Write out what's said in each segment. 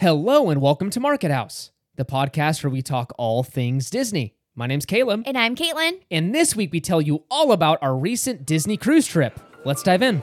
Hello and welcome to Market House, the podcast where we talk all things Disney. My name's Caleb, And I'm Caitlin. and this week we tell you all about our recent Disney cruise trip. Let's dive in.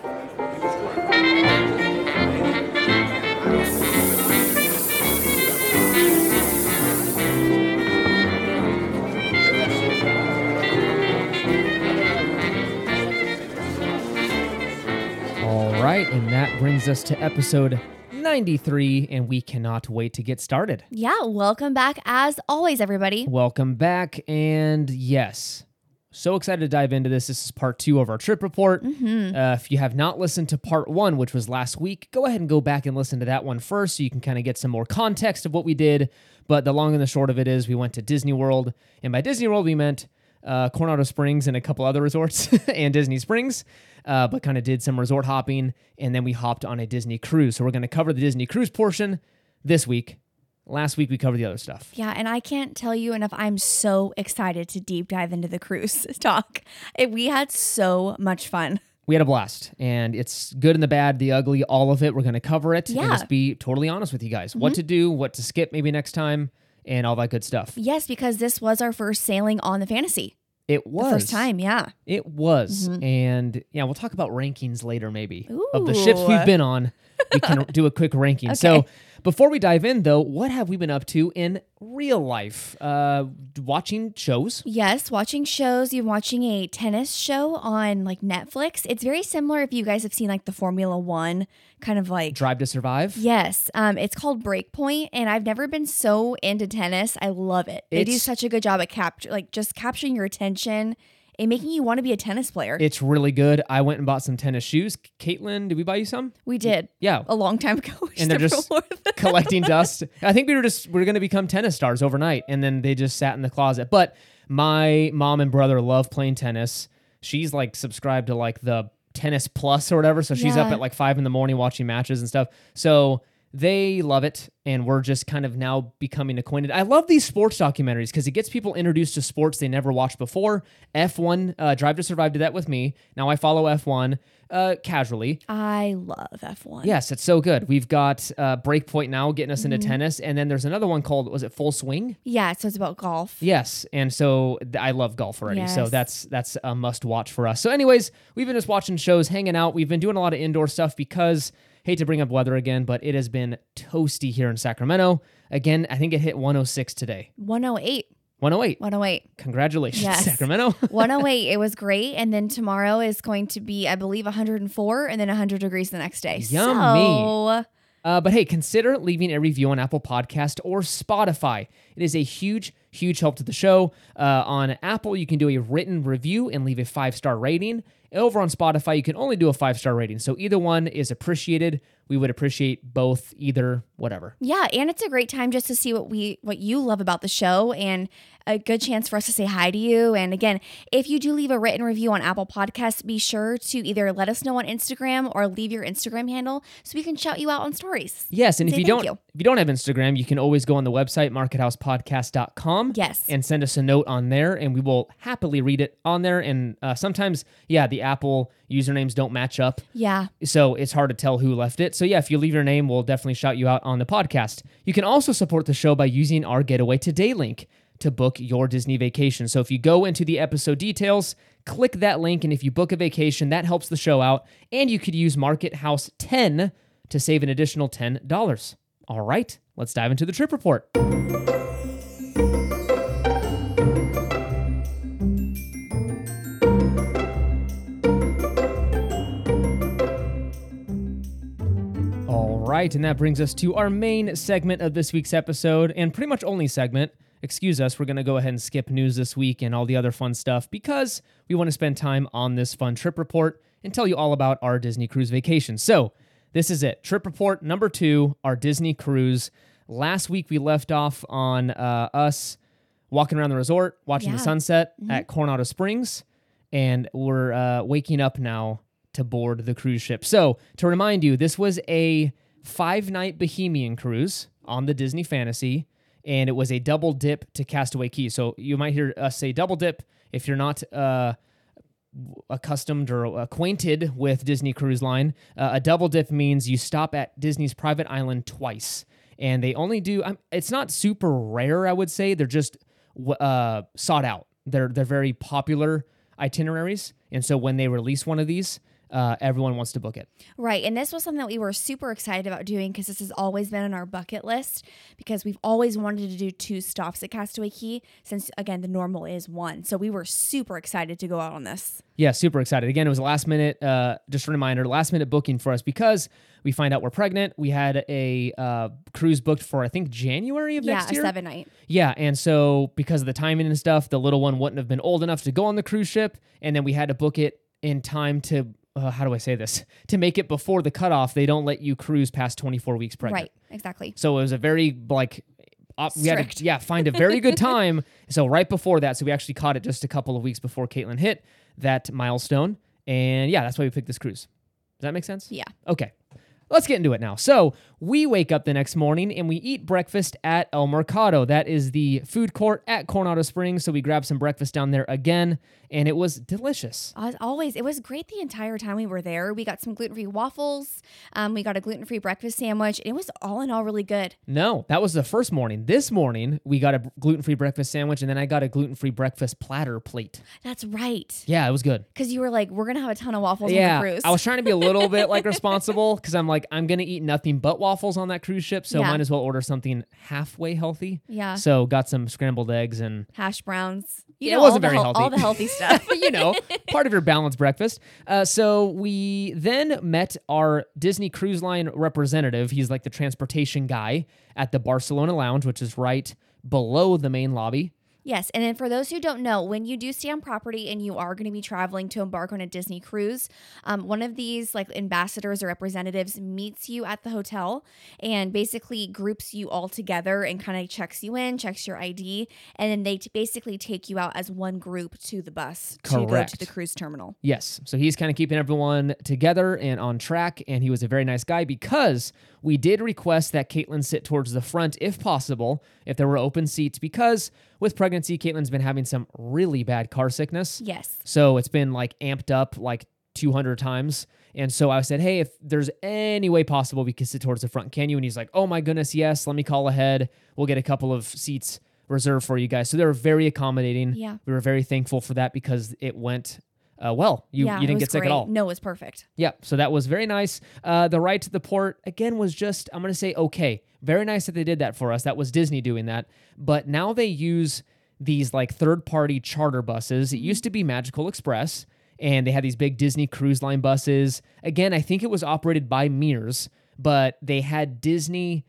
All right, and that brings us to episode 93, and we cannot wait to get started. Yeah, welcome back as always, everybody. Welcome back. And yes, so excited to dive into this. This is part two of our trip report. Uh, if you have not listened to part one, which was last week, go ahead and go back and listen to that one first so you can kind of get some more context of what we did. But the long and the short of it is we went to Disney World. And by Disney World, we meant uh, Coronado Springs and a couple other resorts and Disney Springs, uh, but kind of did some resort hopping. And then we hopped on a Disney cruise. So we're going to cover the Disney cruise portion this week. Last week, we covered the other stuff. Yeah, and I can't tell you enough. I'm so excited to deep dive into the cruise talk. It, we had so much fun. we had a blast and it's good and the bad the ugly all of it we're going to cover it and Yeah. just be totally honest with you guys what to do what to skip maybe next time and all that good stuff. Yes, because this was our first sailing on the fantasy. it The was. first time, yeah. it was. Mm-hmm. And yeah we'll talk about rankings later maybe of the ships we've been on. We can do a quick ranking. So Okay. Before we dive in though what have we been up to in real life uh watching shows Yes, watching shows. You're watching a tennis show on like Netflix. It's very similar if you guys have seen like the Formula One kind of like drive to survive Yes, um, it's called Breakpoint, and I've never been so into tennis. I love it. They do such a good job at capture, like just capturing your attention and making you want to be a tennis player. it's really good i went and bought some tennis shoes caitlin did we buy you some we did yeah a long time ago. And they're just collecting dust. I think we were just we are going to become tennis stars overnight, and then they just sat in the closet. But my mom and brother love playing tennis. She's like subscribed to like the tennis plus or whatever, so she's up at like five in the morning watching matches and stuff. So they love it, and we're just kind of now becoming acquainted. I love these sports documentaries because it gets people introduced to sports they never watched before. F1 uh, Drive to Survive did that with me. Now I follow F1 uh, casually. I love F1. Yes, it's so good. We've got uh, Breakpoint now getting us into tennis, and then there's another one called was it Full Swing? Yeah, so it's about golf. Yes, and so th- I love golf already, so that's that's a must watch for us. So, anyways, we've been just watching shows, hanging out. We've been doing a lot of indoor stuff because hate to bring up weather again, but it has been toasty here in Sacramento. Again, I think it hit 106 today. 108. 108. 108. Congratulations, Yes. Sacramento. 108. It was great. And then tomorrow is going to be, I believe, 104 and then 100 degrees the next day. Yummy. So, Uh, but hey, consider leaving a review on Apple Podcast or Spotify. It is a huge, huge help to the show. Uh, on Apple, you can do a written review and leave a five star rating. Over on Spotify, you can only do a five star rating. So either one is appreciated. We would appreciate both, either, whatever. Yeah, and it's a great time just to see what we what you love about the show and a good chance for us to say hi to you. And again, if you do leave a written review on Apple Podcasts, be sure to either let us know on Instagram or leave your Instagram handle so we can shout you out on stories. Yes, and if you don't you. if you don't have Instagram, you can always go on the website markethousepodcast.com. Yes. and send us a note on there, and we will happily read it on there. And uh, sometimes, yeah, the Apple usernames don't match up. Yeah. so it's hard to tell who left it. So yeah, if you leave your name, we'll definitely shout you out on the podcast. You can also support the show by using our Get Away Today link to book your Disney vacation. So if you go into the episode details, click that link, and if you book a vacation, that helps the show out. And you could use Market House 10 to save an additional $10. All right, let's dive into the trip report. All right, and that brings us to our main segment of this week's episode, and pretty much only segment. Excuse us, we're going to go ahead and skip news this week and all the other fun stuff because we want to spend time on this fun trip report and tell you all about our Disney cruise vacation. So, this is it. Trip report number two, our Disney cruise. Last week we left off on uh, us walking around the resort, watching the Yeah. sunset at Coronado Springs, and we're uh, waking up now to board the cruise ship. So, to remind you, this was a five night Bahamian cruise on the Disney Fantasy, and it was a double dip to Castaway Cay. So, you might hear us say double dip if you're not. Uh, accustomed or acquainted with Disney Cruise Line, uh, a double dip means you stop at Disney's private island twice. and they only do. Um, it's not super rare, I would say. They're just uh, sought out. They're they're very popular itineraries, and so when they release one of these, uh, everyone wants to book it. Right. And this was something that we were super excited about doing because this has always been on our bucket list because we've always wanted to do two stops at Castaway Cay since, again, the normal is one. So we were super excited to go out on this. Yeah, super excited. Again, it was a last minute, uh, just a reminder, last minute booking for us because we find out we're pregnant. We had a uh, cruise booked for, I think, January of yeah, next a year. seven night. Yeah, and so because of the timing and stuff, the little one wouldn't have been old enough to go on the cruise ship, and then we had to book it in time to. Uh, how do I say this? To make it before the cutoff, they don't let you cruise past 24 weeks pregnant. Right. Exactly. So it was a very like op- we had to yeah find a very good time. so right before that, so we actually caught it just a couple of weeks before Caitlin hit that milestone, and yeah, that's why we picked this cruise. Does that make sense? Yeah. Okay. Let's get into it now. So, we wake up the next morning and we eat breakfast at El Mercado. That is the food court at Coronado Springs. So, we grabbed some breakfast down there again, and it was delicious. As always, it was great the entire time we were there. We got some gluten free waffles. Um, we got a gluten free breakfast sandwich. It was all in all really good. No, that was the first morning. This morning, we got a gluten free breakfast sandwich, and then I got a gluten free breakfast platter plate. That's right. Yeah, it was good. Because you were like, we're going to have a ton of waffles on yeah, the cruise. I was trying to be a little bit like responsible because I'm like, I'm gonna eat nothing but waffles on that cruise ship, so Yeah. might as well order something halfway healthy. yeah. So got some scrambled eggs and Hash browns. You Yeah, it wasn't very hel- All the healthy stuff. you know, part of your balanced breakfast. Uh, so we then met our Disney Cruise Line representative. He's like the transportation guy at the Barcelona Lounge, which is right below the main lobby. Yes, and then for those who don't know, when you do stay on property and you are going to be traveling to embark on a Disney cruise, um, one of these like ambassadors or representatives meets you at the hotel and basically groups you all together and kind of checks you in, checks your ID, and then they t- basically take you out as one group to the bus to go to the cruise terminal. Yes. So he's kind of keeping everyone together and on track. And he was a very nice guy because we did request that Caitlin sit towards the front if possible, if there were open seats, because with pregnancy, Caitlin's been having some really bad car sickness. Yes. So it's been like amped up like 200 times. And so I said, hey, if there's any way possible we could sit towards the front, can you? And he's like, oh my goodness, yes. Let me call ahead. We'll get a couple of seats reserved for you guys. So they were very accommodating. Yeah. We were very thankful for that because it went uh, well. You, yeah, you didn't get sick great. at all. No, it was perfect. Yeah, so that was very nice. Uh, the ride to the port again was just I'm gonna say okay. Very nice that they did that for us. That was Disney doing that, but now they use these like third party charter buses. It used to be Magical Express, and they had these big Disney Cruise Line buses. Again, I think it was operated by Mears, but they had Disney.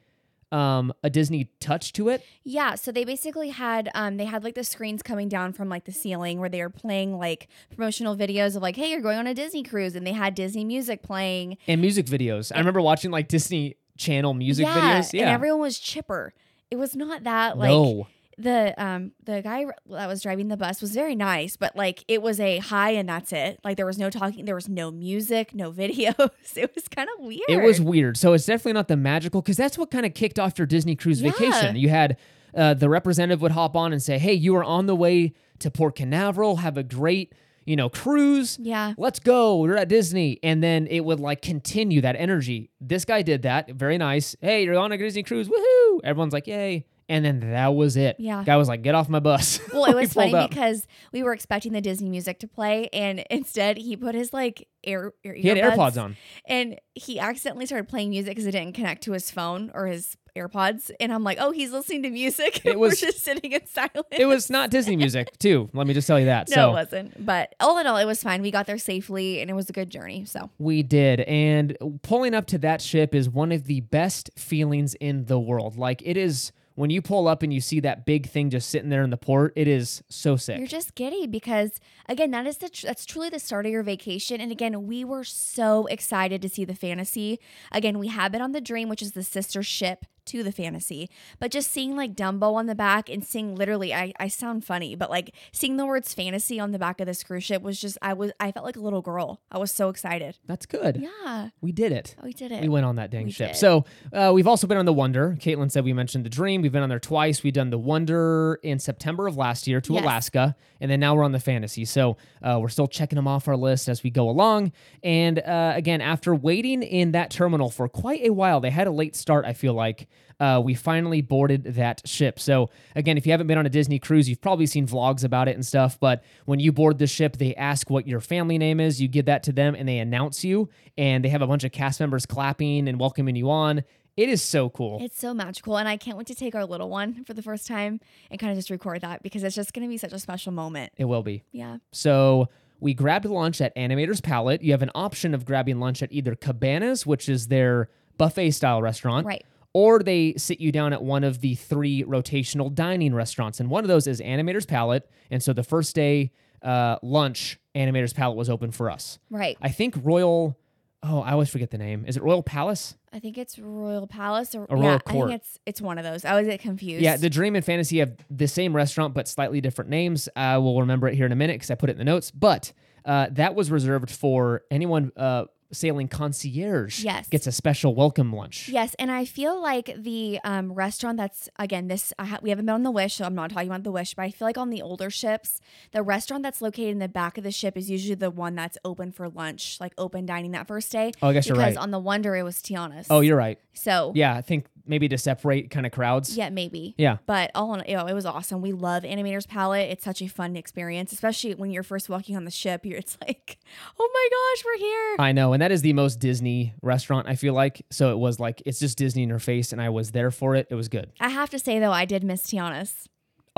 Um, a Disney touch to it. Yeah, so they basically had um they had like the screens coming down from like the ceiling where they were playing like promotional videos of like, hey, you're going on a Disney cruise, and they had Disney music playing. and music videos. I remember watching like Disney Channel music yeah, videos. Yeah, and everyone was chipper. It was not that like no, the um the guy that was driving the bus was very nice, but like it was a hi and that's it. Like there was no talking, there was no music, no videos. It was kind of weird. It was weird. So it's definitely not the magical because that's what kind of kicked off your Disney cruise Yeah. vacation. You had uh, the representative would hop on and say, "Hey, you are on the way to Port Canaveral. Have a great, you know, cruise. yeah. Let's go. We're at Disney." And then it would like continue that energy. This guy did that. Very nice. Hey, you're on a Disney cruise. Woohoo! Everyone's like, "Yay!" And then that was it. Yeah. Guy was like, "Get off my bus." Well, it was funny up. because we were expecting the Disney music to play, and instead he put his like air, ear he had AirPods on. and he accidentally started playing music because it didn't connect to his phone or his AirPods. And I'm like, oh, he's listening to music. It was- we're just sitting in silence. It was not Disney music, too. Let me just tell you that. no, so it wasn't. But all in all, it was fine. We got there safely, and it was a good journey. So We did. And pulling up to that ship is one of the best feelings in the world. Like it is when you pull up and you see that big thing just sitting there in the port, it is so sick. You're just giddy because again, that is the tr- that's truly the start of your vacation. And again, we were so excited to see the fantasy. Again, we have been on the Dream, which is the sister ship to the fantasy, but just seeing like Dumbo on the back and seeing literally, I I sound funny, but like seeing the words fantasy on the back of this cruise ship was just I was I felt like a little girl. I was so excited. That's good. Yeah, We did it. we did it. We went on that dang We ship. did. So uh, we've also been on the Wonder. Caitlin said we mentioned the Dream. We've been on there twice. We've done the Wonder in September of last year to Yes. Alaska, and then now we're on the Fantasy. So uh, we're still checking them off our list as we go along. And uh, again, after waiting in that terminal for quite a while, they had a late start. I feel like uh, we finally boarded that ship. So, again, if you haven't been on a Disney cruise, you've probably seen vlogs about it and stuff. But when you board the ship, they ask what your family name is. You give that to them and they announce you, and they have a bunch of cast members clapping and welcoming you on. It is so cool. It's so magical. And I can't wait to take our little one for the first time and kind of just record that because it's just going to be such a special moment. It will be. Yeah. So we grabbed lunch at Animator's Palette. You have an option of grabbing lunch at either Cabanas, which is their buffet style restaurant, Right. Or they sit you down at one of the three rotational dining restaurants. And one of those is Animator's Palette. And so the first day uh, lunch, Animator's Palette was open for us. Right. I think Royal, oh, I always forget the name. Is it Royal Palace? I think it's Royal Palace or, Or yeah, Royal I Court. think it's it's one of those. I always get confused. Yeah, the Dream and Fantasy have the same restaurant but slightly different names. I will remember it here in a minute because I put it in the notes. But uh, that was reserved for anyone uh, sailing concierge. Yes. gets a special welcome lunch. Yes, and I feel like the um, restaurant that's again this I ha- we haven't been on the Wish, so I'm not talking about the Wish, but I feel like on the older ships, the restaurant that's located in the back of the ship is usually the one that's open for lunch, like open dining that first day. Oh, I guess you're right. because on the Wonder it was Tiana's. Oh, you're right. so Yeah, I think maybe to separate kind of crowds. Yeah, maybe. Yeah. But all in you know, it was awesome. We love Animator's Palette. It's such a fun experience, especially when you're first walking on the ship. You're it's like, oh my gosh, we're here. I know, and that is the most Disney restaurant I feel like. So it was like it's just Disney in your face, and I was there for it. It was good. I have to say though, I did miss Tiana's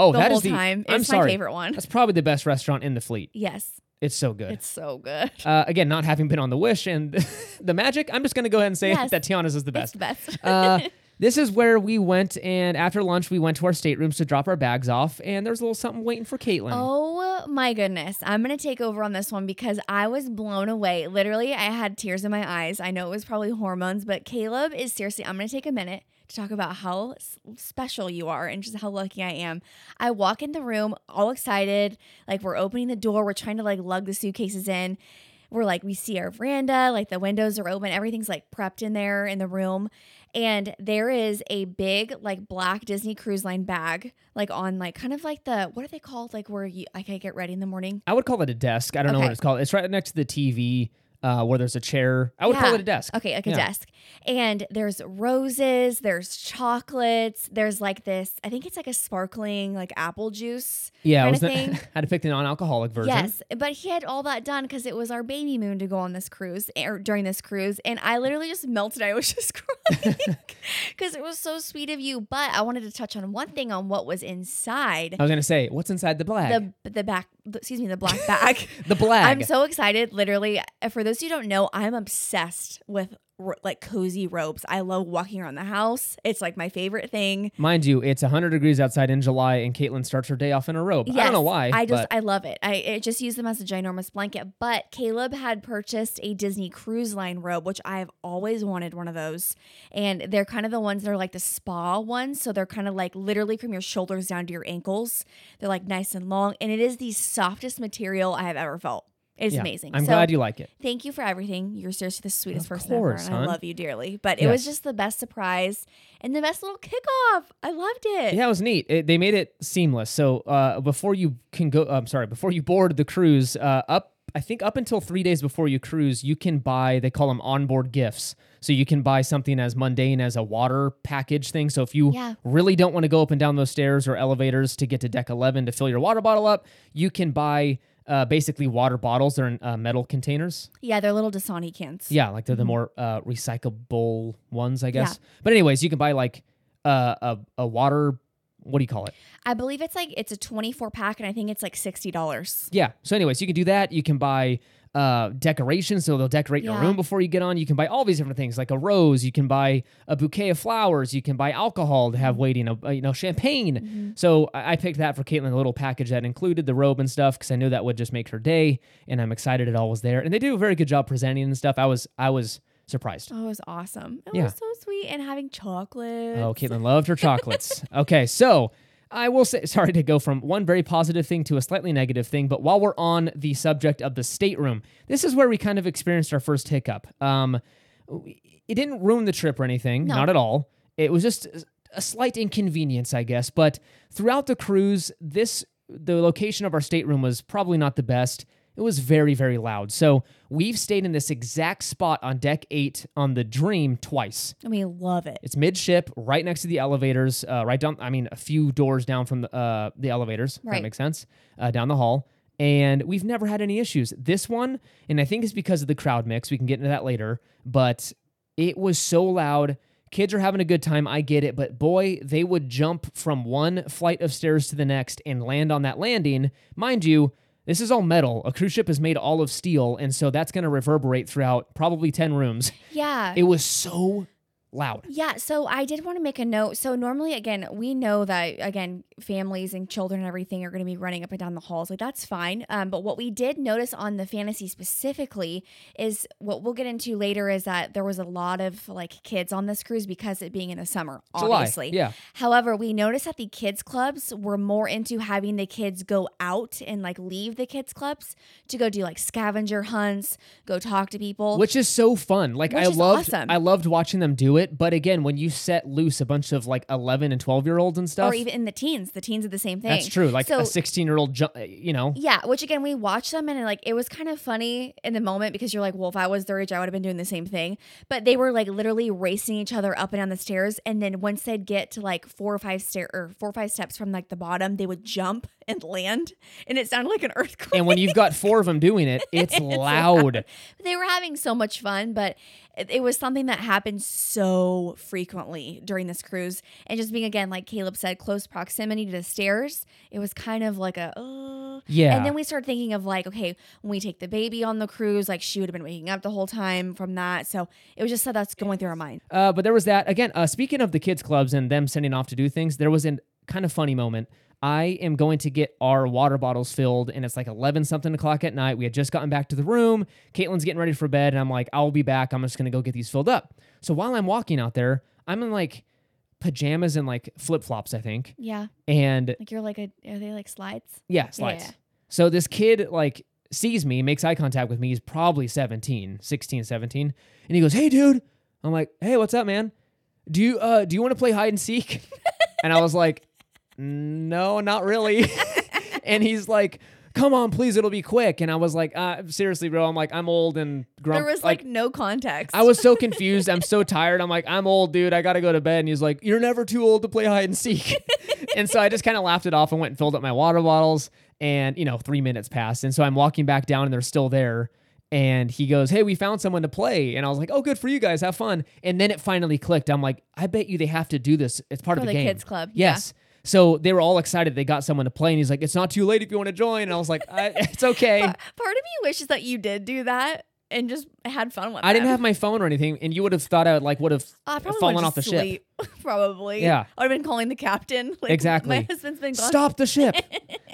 Oh, the that whole is the time. I'm It's my sorry. favorite one. That's probably the best restaurant in the fleet. Yes, It's so good. it's so good. uh, again, not having been on the Wish and the Magic, I'm just gonna go ahead and say Yes. that Tiana's is the It's best. the best. uh, this is where we went, and after lunch, we went to our staterooms to drop our bags off, and there's a little something waiting for Caitlin. Oh my goodness. I'm going to take over on this one because I was blown away. Literally, I had tears in my eyes. I know it was probably hormones, but Caleb is seriously, I'm going to take a minute to talk about how special you are and just how lucky I am. I walk in the room all excited, like we're opening the door, we're trying to like lug the suitcases in. We're like, we see our veranda, like the windows are open, everything's like prepped in there in the room. And there is a big, like, black Disney Cruise Line bag, like, on, like, kind of like the, what are they called? Like, where you, like, I get ready in the morning. I would call it a desk. I don't know what it's called. It's right next to the TV uh, where there's a chair. I would call it a desk. Okay, like a Yeah. desk. And there's roses, there's chocolates, there's like this, I think it's like a sparkling, like, apple juice. Yeah, I was the, thing. had to pick the non-alcoholic version. Yes, but he had all that done because it was our baby moon to go on this cruise or during this cruise, and I literally just melted. I was just crying because it was so sweet of you. But I wanted to touch on one thing on what was inside I was gonna say, what's inside the black? the the back. Excuse me, the black bag. The, black. I'm so excited. Literally, for those who don't know, I'm obsessed with ro- like cozy robes. I love walking around the house. It's like my favorite thing. Mind you, it's 100 degrees outside in July, and Caitlin starts her day off in a robe. I don't know why. I just but I love it. I it just use them as a ginormous blanket. But Caleb had purchased a Disney Cruise Line robe, which I have always wanted one of those. And they're kind of the ones that are like the spa ones. So they're kind of like literally from your shoulders down to your ankles. They're like nice and long, and it is the softest material I have ever felt. It's yeah, amazing. I'm so, glad you like it. Thank you for everything. You're seriously the sweetest Of person course, ever, and I love you dearly. But it was just the best surprise and the best little kickoff. I loved it. Yeah, it was neat. It, they made it seamless. So uh, before you can go, I'm sorry, before you board the cruise, uh, up I think up until three days before you cruise, you can buy. They call them onboard gifts. So you can buy something as mundane as a water package thing. So if you Yeah. really don't want to go up and down those stairs or elevators to get to deck 11 to fill your water bottle up, you can buy. Uh, basically, water bottles. They're in uh, metal containers. Yeah, they're little Dasani cans. Yeah, like they're the more uh, recyclable ones, I guess. But anyways, you can buy like uh, a a water. What do you call it? I believe it's like it's a 24 pack, and I think it's like sixty dollars. Yeah. So, anyways, you can do that. You can buy uh, decorations, so they'll decorate your room before you get on. You can buy all these different things, like a rose. You can buy a bouquet of flowers. You can buy alcohol to have Mm-hmm. waiting, a, you know, champagne. So I I picked that for Caitlin, a little package that included the robe and stuff, because I knew that would just make her day. And I'm excited it all was there. And they do a very good job presenting and stuff. I was I was surprised. Oh, it was awesome. It Yeah. was so sweet, and having chocolate. Oh, Caitlin loved her chocolates. okay, so I will say, sorry to go from one very positive thing to a slightly negative thing, but while we're on the subject of the stateroom, this is where we kind of experienced our first hiccup. Um, it didn't ruin the trip or anything, No. not at all. It was just a slight inconvenience, I guess. But throughout the cruise, this the location of our stateroom was probably not the best. It was very, very loud. So we've stayed in this exact spot on deck eight on the Dream twice. And we love it. It's midship, right next to the elevators, uh, right down. I mean, a few doors down from the uh, the elevators. if That Right. makes sense. Uh, down the hall, and we've never had any issues. This one, and I think it's because of the crowd mix. We can get into that later, but it was so loud. Kids are having a good time. I get it, but boy, they would jump from one flight of stairs to the next and land on that landing. Mind you, this is all metal. A cruise ship is made all of steel, and so that's going to reverberate throughout probably 10 rooms. Yeah. It was so loud. Yeah, so I did want to make a note. So normally, again, we know that again, families and children and everything are going to be running up and down the halls. Like that's fine. Um, but what we did notice on the fantasy specifically is what we'll get into later is that there was a lot of like kids on this cruise because it being in the summer, July, obviously. yeah. However, we noticed that the kids clubs were more into having the kids go out and like leave the kids clubs to go do like scavenger hunts, go talk to people. which is so fun. Like Which I is loved, awesome. I loved watching them do it. But again, when you set loose a bunch of like eleven and twelve year olds and stuff, or even in the teens, the teens are the same thing. that's true. Like so, a sixteen year old, ju- uh, you know, Yeah, which again we watched them and like it was kind of funny in the moment because you're like, well, if I was their age, I would have been doing the same thing. But they were like literally racing each other up and down the stairs, and then once they'd get to like four or five stair or four or five steps from like the bottom, they would jump and land, and it sounded like an earthquake. and when you've got four of them doing it, it's, loud. they were having so much fun, but it, it was something that happened so frequently during this cruise, and just being again, like Caleb said, close proximity to the stairs, it was kind of like a. Uh, Yeah. And then we started thinking of like, okay, when we take the baby on the cruise, like she would have been waking up the whole time from that. So it was just so that's going through our mind. Uh, but there was that again. Uh, speaking of the kids clubs and them sending off to do things, there was a kind of funny moment. I am going to get our water bottles filled, and it's like eleven something o'clock at night. We had just gotten back to the room. Caitlin's getting ready for bed, and I'm like, I'll be back. I'm just gonna go get these filled up. So while I'm walking out there, I'm in like pajamas and like flip flops, I think, Yeah. and Like you're like a, are they like slides? yeah, slides. Yeah. So this kid like sees me, makes eye contact with me. He's probably 17, 16, 17. And he goes, "Hey dude." I'm like, "Hey, what's up, man? Do you uh do you want to play hide and seek?" and I was like, "No, not really." and he's like, "Come on, please, it'll be quick." And I was like, uh, seriously, bro, I'm like, I'm old and grumpy. There was like, no context. I was so confused. I'm so tired. I'm like, I'm old, dude. I got to go to bed. And he's like, You're never too old to play hide and seek. and so I just kind of laughed it off and went and filled up my water bottles. And, you know, three minutes passed. And so I'm walking back down and they're still there. And he goes, Hey, we found someone to play. And I was like, Oh, good for you guys. Have fun. And then it finally clicked. I'm like, I bet you they have to do this. It's part For of the, the game. kids club, yeah. So they were all excited they got someone to play. And he's like, It's not too late if you want to join. And I was like, I, It's okay. Part of me wishes that you did do that and just had fun with I didn't them. have my phone or anything. And you would have thought I would like would have I probably fallen off the ship. probably. Yeah. I would have been calling the captain. Like, Exactly. My husband's been gone. stop the ship.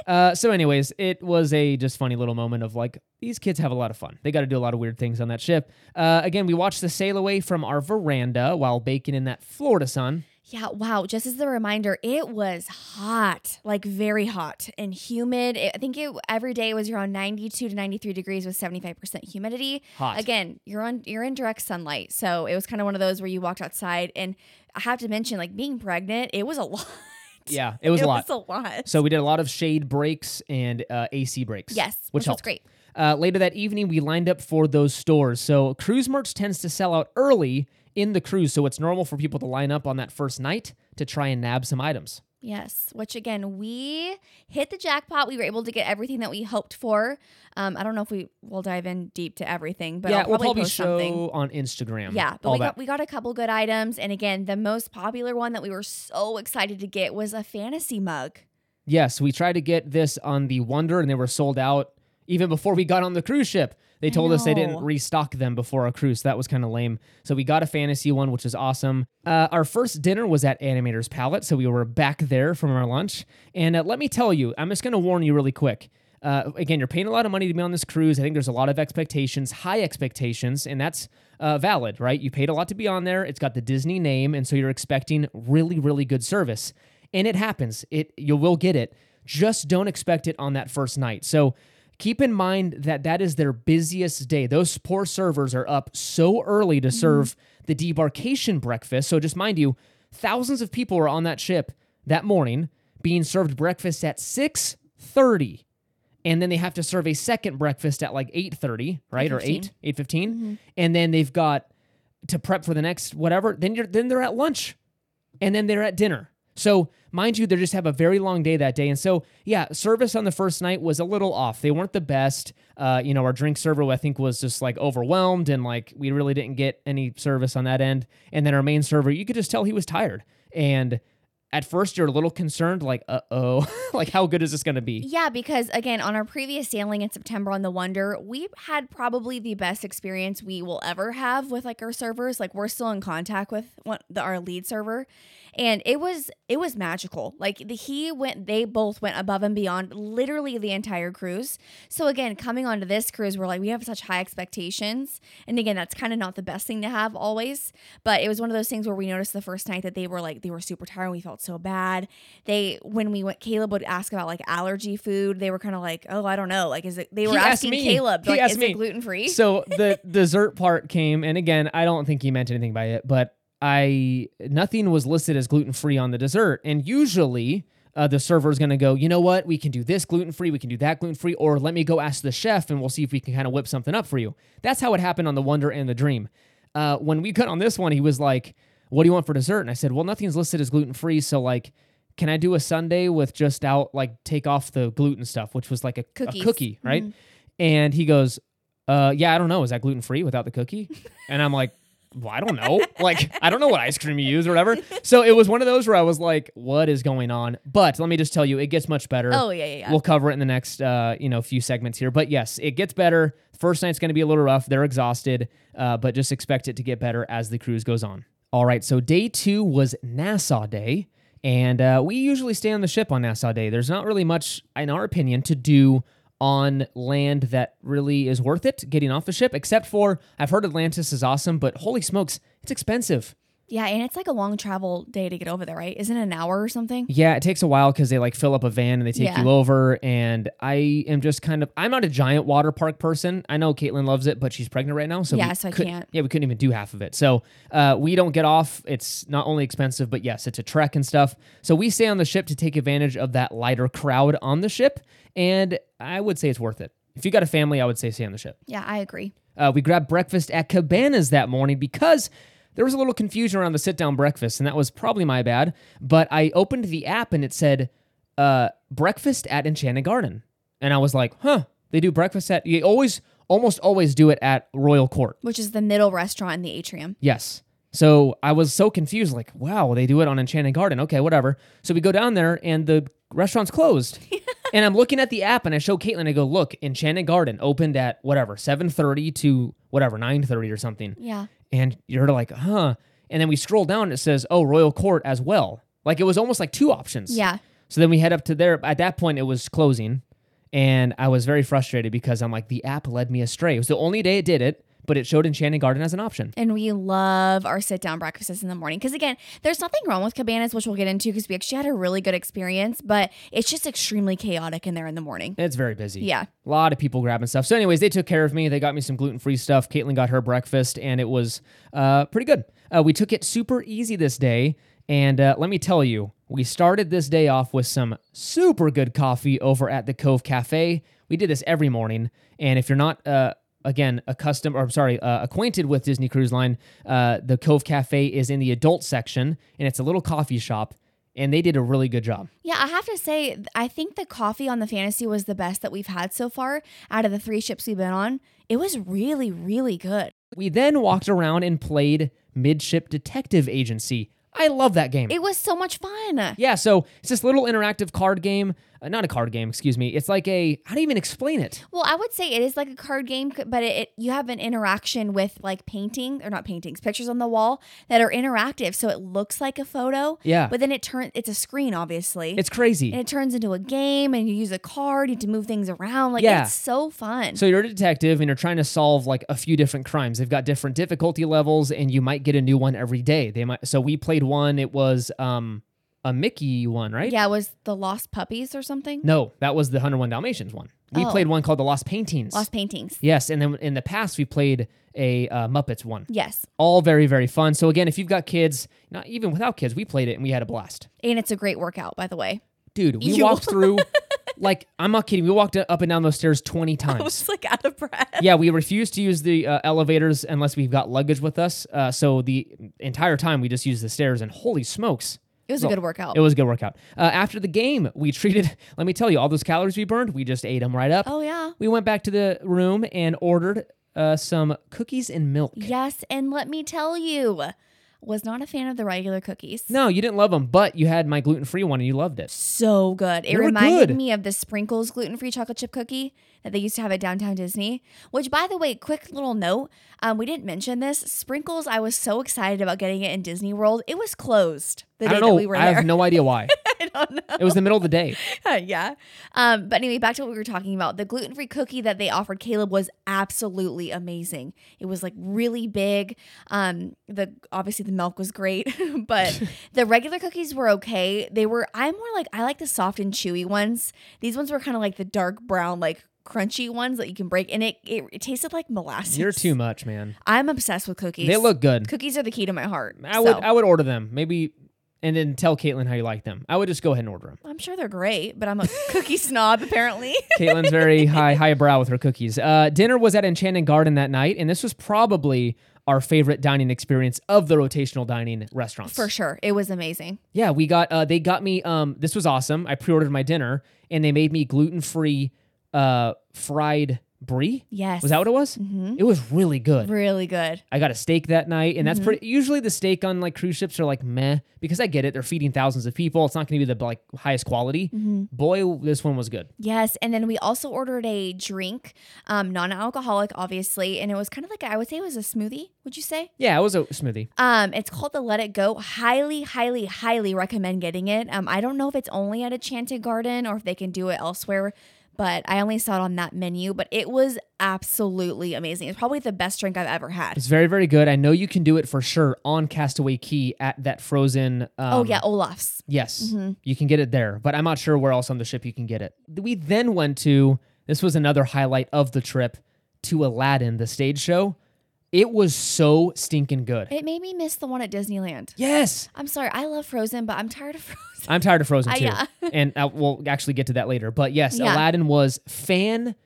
uh, so, anyways, it was a just funny little moment of like these kids have a lot of fun. They got to do a lot of weird things on that ship. Uh, again, we watched the sail away from our veranda while baking in that Florida sun. Yeah, wow. Just as a reminder, it was hot, like very hot and humid. It, I think it every day was around 92 to 93 degrees with 75% humidity. Hot. Again, you're on you're in direct sunlight. So it was kind of one of those where you walked outside and I have to mention like being pregnant, it was a lot. Yeah, it was it a lot. was a lot. So we did a lot of shade breaks and uh, AC breaks. yes, which, which, helped. great. Uh, later that evening, we lined up for those stores. So cruise merch tends to sell out early in the cruise, so it's normal for people to line up on that first night to try and nab some items. Yes, which again, we hit the jackpot. We were able to get everything that we hoped for. Um, I don't know if we will dive in deep to everything, but yeah, I'll we'll probably probably post show something. on Instagram. Yeah, but we that. got we got a couple good items, and again, the most popular one that we were so excited to get was a fantasy mug. Yes, we tried to get this on the Wonder and they were sold out even before we got on the cruise ship. They told us they didn't restock them before our cruise. So that was kind of lame. So we got a fantasy one, which is awesome. Uh, our first dinner was at Animator's Palette. So we were back there from our lunch. And uh, let me tell you, I'm just going to warn you really quick. Uh, again, you're paying a lot of money to be on this cruise. I think there's a lot of expectations, high expectations, and that's uh, valid, right? You paid a lot to be on there. It's got the Disney name, and so you're expecting really, really good service and it happens. It you will get it. Just don't expect it on that first night. So keep in mind that that is their busiest day. Those poor servers are up so early to serve the debarkation breakfast. So just mind you, thousands of people were on that ship that morning being served breakfast at 6:30 and then they have to serve a second breakfast at like 8.30 right? Or 8 8.15 Mm-hmm. and then they've got to prep for the next whatever. Then you're then they're at lunch. And then they're at dinner. So mind you they just have a very long day that day. And so yeah service on the first night was a little off. They weren't the best. Uh, you know our drink server i think was just like overwhelmed and like we really didn't get any service on that end. And then our main server you could just tell he was tired. And at first you're a little concerned like uh-oh like how good is this going to be? Yeah, because again, on our previous sailing in September on the Wonder, we had probably the best experience we will ever have with like our servers. Like we're still in contact with one, the, our lead server, and it was it was magical. Like the, he went, they both went above and beyond literally the entire cruise. So again, coming onto this cruise, we're like we have such high expectations, and again, that's kind of not the best thing to have always. But it was one of those things where we noticed the first night that they were like they were super tired. and We felt so bad. They when we went, Caleb would ask about like allergy food. They were kind of like, oh, I don't know. Like, is it? They were He asking me. Caleb, like, is me. it gluten free? so the dessert part came and again i don't think he meant anything by it but i nothing was listed as gluten-free on the dessert. And usually uh, the server is going to go you know what? We can do this gluten-free we can do that gluten-free or let me go ask the chef and we'll see if we can kind of whip something up for you. That's how it happened on the wonder and the dream. Uh, when we cut on this one he was like what do you want for dessert? And i said well nothing's listed as gluten-free so like can i do a sundae with just out like take off the gluten stuff which was like a, a cookie right? And he goes uh, yeah, I don't know. Is that gluten free without the cookie? And I'm like, well, I don't know. Like, I don't know what ice cream you use or whatever. So it was one of those where I was like, what is going on? But let me just tell you, it gets much better. oh yeah, yeah, yeah. We'll cover it in the next, uh, you know, few segments here. But yes, it gets better. First night's going to be a little rough. They're exhausted, uh, but just expect it to get better as the cruise goes on. All right, so day two was Nassau Day, and uh, we usually stay on the ship on Nassau Day. There's not really much, in our opinion, to do on land that really is worth it getting off the ship, except for I've heard Atlantis is awesome, but holy smokes, it's expensive. Yeah, and it's like a long travel day to get over there, right? Isn't it an hour or something? Yeah, it takes a while because they like fill up a van and they take Yeah. you over. And I am just kind of, I'm not a giant water park person. I know Caitlin loves it, but she's pregnant right now. So Yeah, we so I couldn't- can't. Yeah, we couldn't even do half of it. So uh, we don't get off. It's not only expensive, but yes, it's a trek and stuff. So we stay on the ship to take advantage of that lighter crowd on the ship. And I would say it's worth it. If you got a family, I would say stay on the ship. Yeah, I agree. Uh, we grabbed breakfast at Cabanas that morning because there was a little confusion around the sit down breakfast, and that was probably my bad. But I opened the app and it said uh, breakfast at Enchanted Garden. And I was like, huh, they do breakfast at, you always, almost always do it at Royal Court. Which is the middle restaurant in the atrium. Yes. So I was so confused, like, wow, they do it on Enchanted Garden. Okay, whatever. So we go down there and the restaurant's closed. and I'm looking at the app and I show Caitlin, I go, look, Enchanted Garden opened at whatever, 7.30 to whatever, 9.30 or something. Yeah. And you're like, huh. And then we scroll down and it says, oh, Royal Court as well. Like it was almost like two options. Yeah. So then we head up to there. At that point, it was closing. And I was very frustrated because I'm like, the app led me astray. It was the only day it did it, but it showed Enchanted Garden as an option. And we love our sit down breakfasts in the morning. Because again, there's nothing wrong with cabanas, which we'll get into because we actually had a really good experience, but it's just extremely chaotic in there in the morning. It's very busy. Yeah. A lot of people grabbing stuff. So, anyways, they took care of me. They got me some gluten free stuff. Caitlin got her breakfast, and it was uh, pretty good. Uh, we took it super easy this day. And uh, let me tell you, we started this day off with some super good coffee over at the Cove Cafe. We did this every morning. And if you're not, uh, again, accustomed or I'm sorry, uh, acquainted with Disney Cruise Line, uh, the Cove Cafe is in the adult section, and it's a little coffee shop. And they did a really good job. Yeah, I have to say, I think the coffee on the Fantasy was the best that we've had so far out of the three ships we've been on. It was really, really good. We then walked around and played Midship Detective Agency. I love that game. It was so much fun. yeah, so it's this little interactive card game. Uh, not a card game, excuse me. It's like a, how do you even explain it? Well, I would say it is like a card game, but it, it you have an interaction with like painting or not paintings, pictures on the wall that are interactive, so it looks like a photo. Yeah. But then it turns it's a screen, obviously. It's crazy. and it turns into a game, and you use a card, you have to move things around. Like Yeah. it's so fun. So you're a detective and you're trying to solve like a few different crimes. They've got different difficulty levels and you might get a new one every day. They might so we played one, it was um a Mickey one, right? yeah, it was the Lost Puppies or something? No, that was the 101 Dalmatians one. We Oh. played one called The Lost Paintings. Lost Paintings. yes, and then in the past we played a uh, Muppets one. Yes. all very very fun so again if you've got kids not even without kids we played it and we had a blast And it's a great workout, by the way. dude we You- walked through like I'm not kidding. We walked up and down those stairs 20 times. I was like out of breath. yeah, we refuse to use the uh, elevators unless we've got luggage with us. Uh, so the entire time we just use the stairs, and holy smokes, It was a good workout. it was a good workout. Uh, after the game, we treated. Let me tell you, all those calories we burned, we just ate them right up. oh yeah. We went back to the room and ordered uh, some cookies and milk. Yes, and let me tell you, was not a fan of the regular cookies. No, you didn't love them, but you had my gluten free one and you loved it. So good. It They reminded good. me of the Sprinkles gluten free chocolate chip cookie that they used to have at Downtown Disney. Which, by the way, quick little note um, we didn't mention this. Sprinkles, I was so excited about getting it in Disney World. It was closed the I day don't know. that we were I there. I have no idea why. I don't know. it was the middle of the day. yeah. Um, but anyway, back to what we were talking about. The gluten free cookie that they offered Caleb was absolutely amazing. It was like really big. Um, the obviously the milk was great, but the regular cookies were okay. They were I'm more like I like the soft and chewy ones. These ones were kind of like the dark brown, like crunchy ones that you can break, and it it, it tasted like molasses. You're too much, man. I'm obsessed with cookies. They look good. Cookies are the key to my heart. I would. I would order them. Maybe and then tell Caitlin how you like them. I would just go ahead and order them. I'm sure they're great, but I'm a cookie snob apparently. Caitlin's very high highbrow with her cookies. Uh, dinner was at Enchanted Garden that night, and this was probably our favorite dining experience of the rotational dining restaurants. For sure. It was amazing. Yeah, we got uh they got me um this was awesome. I pre-ordered my dinner and they made me gluten-free uh fried brie. Yes. Was that what it was? Mhm. It was really good. Really good. I got a steak that night, and that's Mm-hmm. pretty. Usually, the steak on like cruise ships are like meh because I get it. They're feeding thousands of people. It's not going to be the like highest quality. Mm-hmm. Boy, this one was good. Yes, and then we also ordered a drink, um, non-alcoholic, obviously, and it was kind of like I would say it was a smoothie. Would you say? Yeah, it was a smoothie. Um, it's called the Let It Go. Highly, highly, highly recommend getting it. Um, I don't know if it's only at Enchanted Garden or if they can do it elsewhere, but I only saw it on that menu. But it was absolutely amazing. It's probably the best drink I've ever had. It's very, very good. I know you can do it for sure on Castaway Cay at that frozen. Um, oh yeah, Olaf's. Yes, Mm-hmm. you can get it there, but I'm not sure where else on the ship you can get it. We then went to this was another highlight of the trip to Aladdin, the stage show. It was so stinking good. It made me miss the one at Disneyland. Yes, I'm sorry, I love Frozen, but I'm tired of Frozen. I'm tired of Frozen Uh, too, yeah. and uh, we'll actually get to that later. But yes, Yeah. Aladdin was fantastic.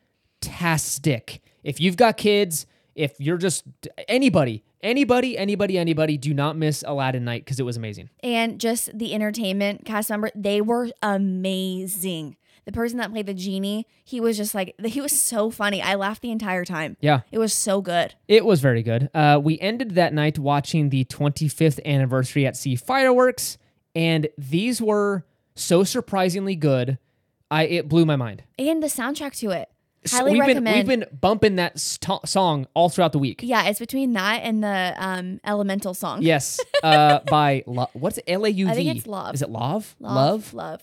If you've got kids, if you're just anybody, anybody, anybody, anybody, do not miss Aladdin night because it was amazing. and just the entertainment cast member they were amazing the person that played the genie he was just like he was so funny i laughed the entire time Yeah, it was so good It was very good. Uh, we ended that night watching the 25th anniversary at Sea fireworks, and these were so surprisingly good. I it blew my mind. and the soundtrack to it So highly we've recommend been we've been bumping that st- song all throughout the week. yeah it's between that and the um elemental song Yes, uh, by Lo- what's it? L A U V. I think it's Love. Is it Love? love love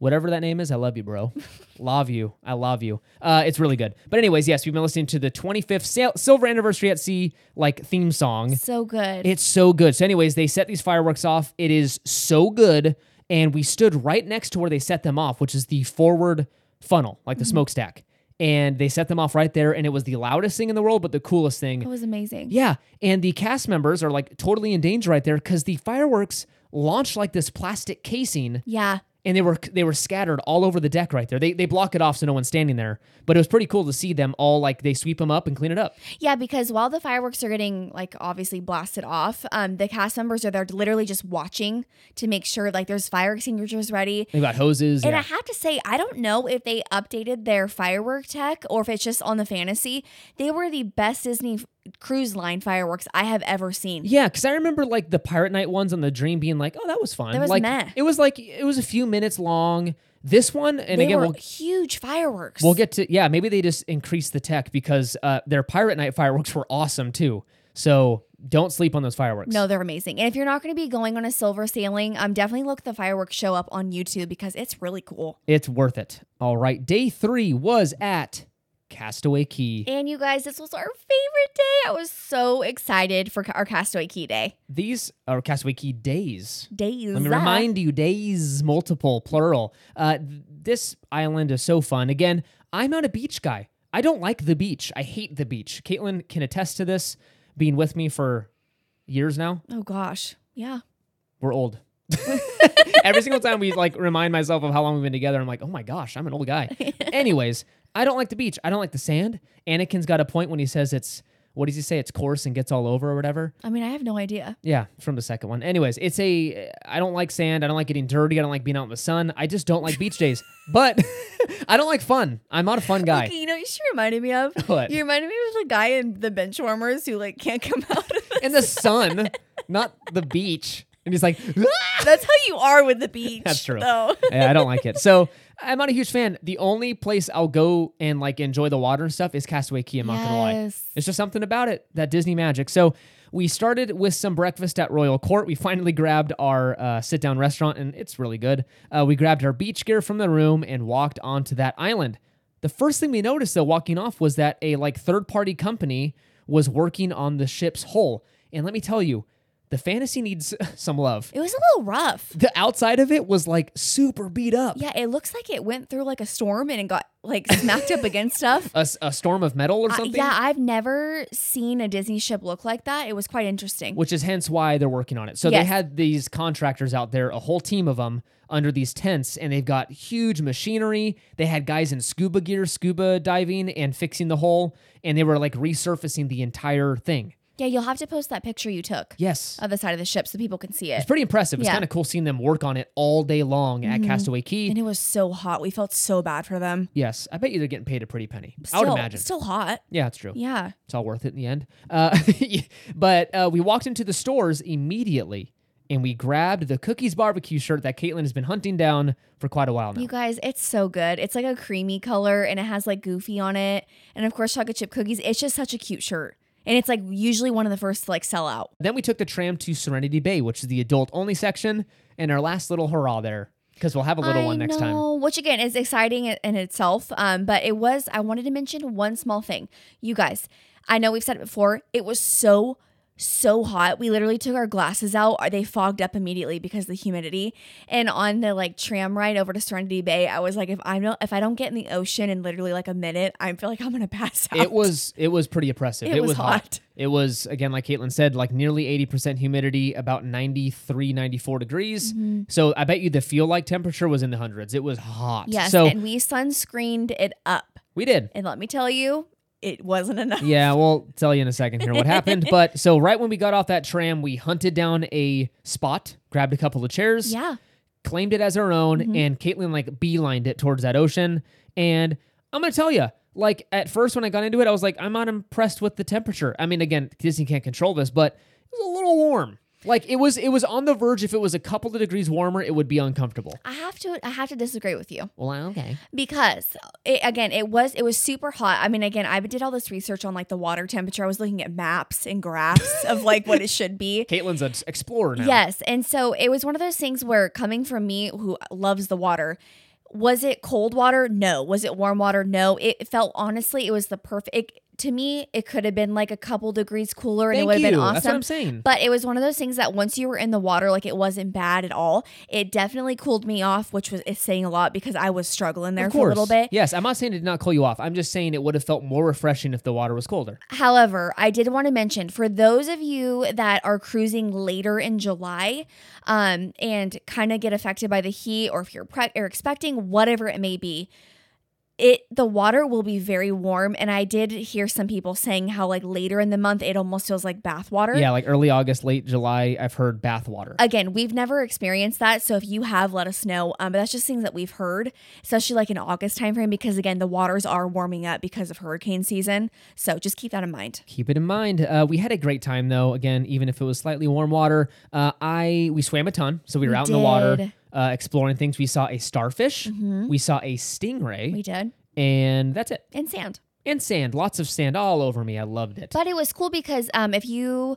whatever that name is. I love you, bro. love you. I love you. Uh, it's really good. But anyways, yes, we've been listening to the 25th sil- silver anniversary at sea like theme song. so good It's so good. So, anyways, they set these fireworks off. It is so good. And we stood right next to where they set them off, which is the forward funnel, like the smokestack. And they set them off right there. And it was the loudest thing in the world, but the coolest thing. it was amazing Yeah. And the cast members are like totally in danger right there because the fireworks launched like this plastic casing yeah and they were they were scattered all over the deck right there. They they block it off so no one's standing there. But it was pretty cool to see them all like they sweep them up and clean it up. Yeah, because while the fireworks are getting like obviously blasted off, um, the cast members are there literally just watching to make sure like there's fire extinguishers ready. They got hoses. And yeah. I have to say, I don't know if they updated their firework tech or if it's just on the fantasy. They were the best Disney cruise line fireworks I have ever seen. Yeah, because I remember like the Pirate Night ones on the Dream being like, oh, that was fun. That was like meh. it was like it was a few minutes long. This one, and they again, were we'll huge fireworks. we'll get to yeah, maybe they just increased the tech because uh, their Pirate Night fireworks were awesome too. So don't sleep on those fireworks. no, they're amazing. And if you're not going to be going on a silver sailing, um, definitely look the fireworks show up on YouTube because it's really cool. it's worth it. All right, day three was at Castaway Cay. And you guys, this was our favorite day. I was so excited for our Castaway Cay Day. These are Castaway Cay days. Days. Let me remind you, days, multiple, plural. Uh, this island is so fun. Again, I'm not a beach guy. I don't like the beach. I hate the beach. Caitlin can attest to this, being with me for years now. Oh gosh. Yeah. We're old. Every single time we like remind myself of how long we've been together, I'm like, oh my gosh, I'm an old guy. Anyways, I don't like the beach. I don't like the sand. Anakin's got a point when he says it's what does he say? It's coarse and gets all over or whatever. I mean, I have no idea. Yeah, from the second one. Anyways, it's a I don't like sand. I don't like getting dirty. I don't like being out in the sun. I just don't like beach days. But I don't like fun. I'm not a fun guy. Okay, you know, what you should reminded me of. What? You reminded me of the guy in the bench warmers who like can't come out. Of the In the sun, not the beach. And he's like, "Ah!" That's how you are with the beach. That's true. Though. yeah, I don't like it. So I'm not a huge fan. The only place I'll go and like enjoy the water and stuff is Castaway Cay. I'm not gonna lie. Yes. It's just something about it, that Disney magic. So we started with some breakfast at Royal Court. We finally grabbed our uh, sit down restaurant, and it's really good. Uh, we grabbed our beach gear from the room and walked onto that island. The first thing we noticed, though, walking off, was that a like third party company was working on the ship's hull. And let me tell you, the fantasy needs some love. It was a little rough. The outside of it was like super beat up. Yeah, it looks like it went through like a storm and it got like smacked up against stuff. A storm of metal or Uh, something. yeah, I've never seen a Disney ship look like that. It was quite interesting. which is hence why they're working on it. So they had these contractors out there, a whole team of them under these tents, and they've got huge machinery. They had guys in scuba gear, scuba diving, and fixing the hole, and they were like resurfacing the entire thing. Yeah, you'll have to post that picture you took Yes. of the side of the ship so people can see it. It's pretty impressive. It's Yeah. kind of cool seeing them work on it all day long at Castaway Cay. And it was so hot. We felt so bad for them. yes, I bet you they're getting paid a pretty penny. I would imagine. Still hot. yeah, it's true. Yeah. It's all worth it in the end. Uh, but uh, we walked into the stores immediately and we grabbed the Cookies Barbecue shirt that Caitlin has been hunting down for quite a while now. You guys, it's so good. It's like a creamy color and it has like Goofy on it. And of course, chocolate chip cookies. It's just such a cute shirt. And it's like usually one of the first to like sell out. Then we took the tram to Serenity Bay, which is the adult only section, and our last little hurrah there because we'll have a little I one next time. Which again is exciting in in itself. Um, but it was, I wanted to mention one small thing. You guys, I know we've said it before. It was so, so hot. We literally took our glasses out. Uh, they fogged up immediately because of the humidity. And on the like tram ride over to Serenity Bay, I was like, if I'm not, if I don't get in the ocean in literally like a minute, I feel like I'm gonna pass out. It was it was pretty oppressive. It was hot. hot. It was again like Caitlin said, like nearly 80% humidity, about 93, 94 degrees. Mm-hmm. So I bet you the feel like temperature was in the hundreds. It was hot. Yes, So and we sunscreened it up. we did. And let me tell you, it wasn't enough. Yeah, we'll tell you in a second here what happened. But so right when we got off that tram, we hunted down a spot, grabbed a couple of chairs, Yeah. claimed it as our own, Mm-hmm. and Caitlin like beelined it towards that ocean. And I'm gonna tell you, like at first when I got into it, I was like, I'm not impressed with the temperature. I mean, again, Disney can't control this, but it was a little warm. Like it was, it was on the verge. If it was a couple of degrees warmer, it would be uncomfortable. I have to I have to disagree with you. Well, okay. because it, again it was it was super hot i mean again i did all this research on like the water temperature i was looking at maps and graphs of like what it should be Caitlin's an explorer now. yes and so it was one of those things where coming from me who loves the water was it cold water no was it warm water no it felt honestly it was the perfect it, to me it could have been like a couple degrees cooler and Thank it would have you. been awesome That's what I'm saying. but it was one of those things that once you were in the water, like it wasn't bad at all. It definitely cooled me off, which was is saying a lot because I was struggling there for a little bit. Yes, I'm not saying it did not cool you off. I'm just saying it would have felt more refreshing if the water was colder. However, I did want to mention for those of you that are cruising later in July um, and kind of get affected by the heat, or if you're pre- or expecting whatever it may be, it the water will be very warm. And I did hear some people saying how like later in the month it almost feels like bath water. Yeah, like early August, late July, I've heard bath water. Again, we've never experienced that, so if you have, let us know. Um, but that's just things that we've heard, especially like in August timeframe, because again, the waters are warming up because of hurricane season. So just keep that in mind. Keep it in mind. Uh, we had a great time though. Again, even if it was slightly warm water, uh, I we swam a ton, so we were We out in the water did. Uh, exploring things. We saw a starfish, we saw a stingray, We did and that's it. and sand. And sand, lots of sand all over me. I loved it. But it was cool because um, if you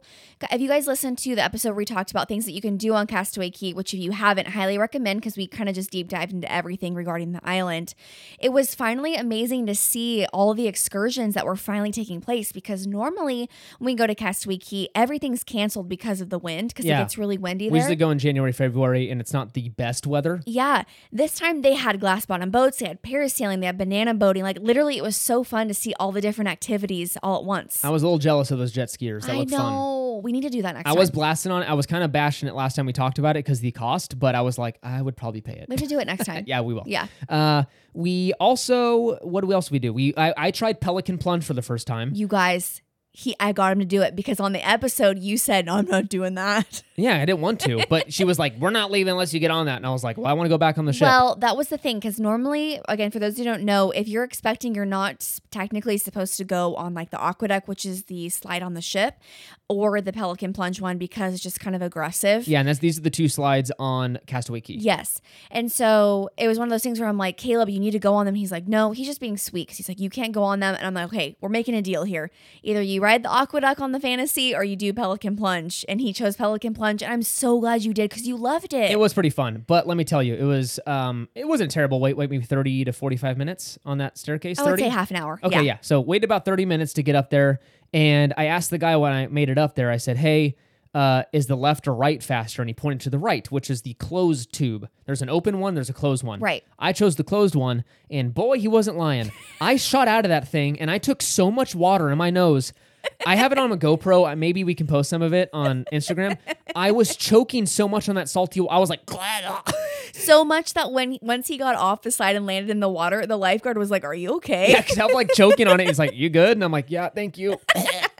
if you guys listened to the episode where we talked about things that you can do on Castaway Cay, which if you haven't, highly recommend because we kind of just deep dived into everything regarding the island. It was finally amazing to see all the excursions that were finally taking place because normally when we go to Castaway Cay, everything's canceled because of the wind because Yeah. it gets really windy we usually go in January, February, and it's not the best weather. Yeah, this time they had glass bottom boats, they had parasailing, they had banana boating. Like literally, it was so fun to see all the different activities all at once. I was a little jealous of those jet skiers. That I looked fun. know. We need to do that next time. I time. was blasting on it. I was kind of bashing it last time we talked about it because the cost, but I was like, I would probably pay it. we have to do it next time. yeah, we will. Yeah. Uh, we also, what do we else we do? We I, I tried Pelican Plunge for the first time. You guys, he I got him to do it because on the episode you said, no, I'm not doing that. Yeah, I didn't want to, but she was like, "We're not leaving unless you get on that." And I was like, "Well, I want to go back on the ship." Well, that was the thing because normally, again, for those who don't know, if you're expecting, you're not technically supposed to go on like the AquaDuck, which is the slide on the ship, or the pelican plunge one because it's just kind of aggressive. yeah, and that's these are the two slides on Castaway Cay. Yes. And so it was one of those things where I'm like, Caleb, you need to go on them. He's like, no, he's just being sweet. 'Cause he's like, you can't go on them. And I'm like, okay, we're making a deal here. Either you ride the AquaDuck on the fantasy or you do Pelican Plunge. And he chose Pelican Plunge. And I'm so glad you did because you loved it. It was pretty fun, but let me tell you, it was um, it wasn't terrible. Wait, wait, maybe thirty to forty-five minutes on that staircase. I would 30? say half an hour. Okay, yeah. So wait about 30 minutes to get up there. And I asked the guy when I made it up there, I said, Hey, uh, is the left or right faster? And he pointed to the right, which is the closed tube. There's an open one, there's a closed one. Right. I chose the closed one, and boy, he wasn't lying. I shot out of that thing and I took so much water in my nose. I have it on a GoPro. Maybe we can post some of it on Instagram. I was choking so much on that salty. I was like, ah. So much that when once he got off the side and landed in the water, the lifeguard was like, Are you okay? Yeah, because I'm like choking on it. He's like, "You good?" And I'm like, "Yeah, thank you."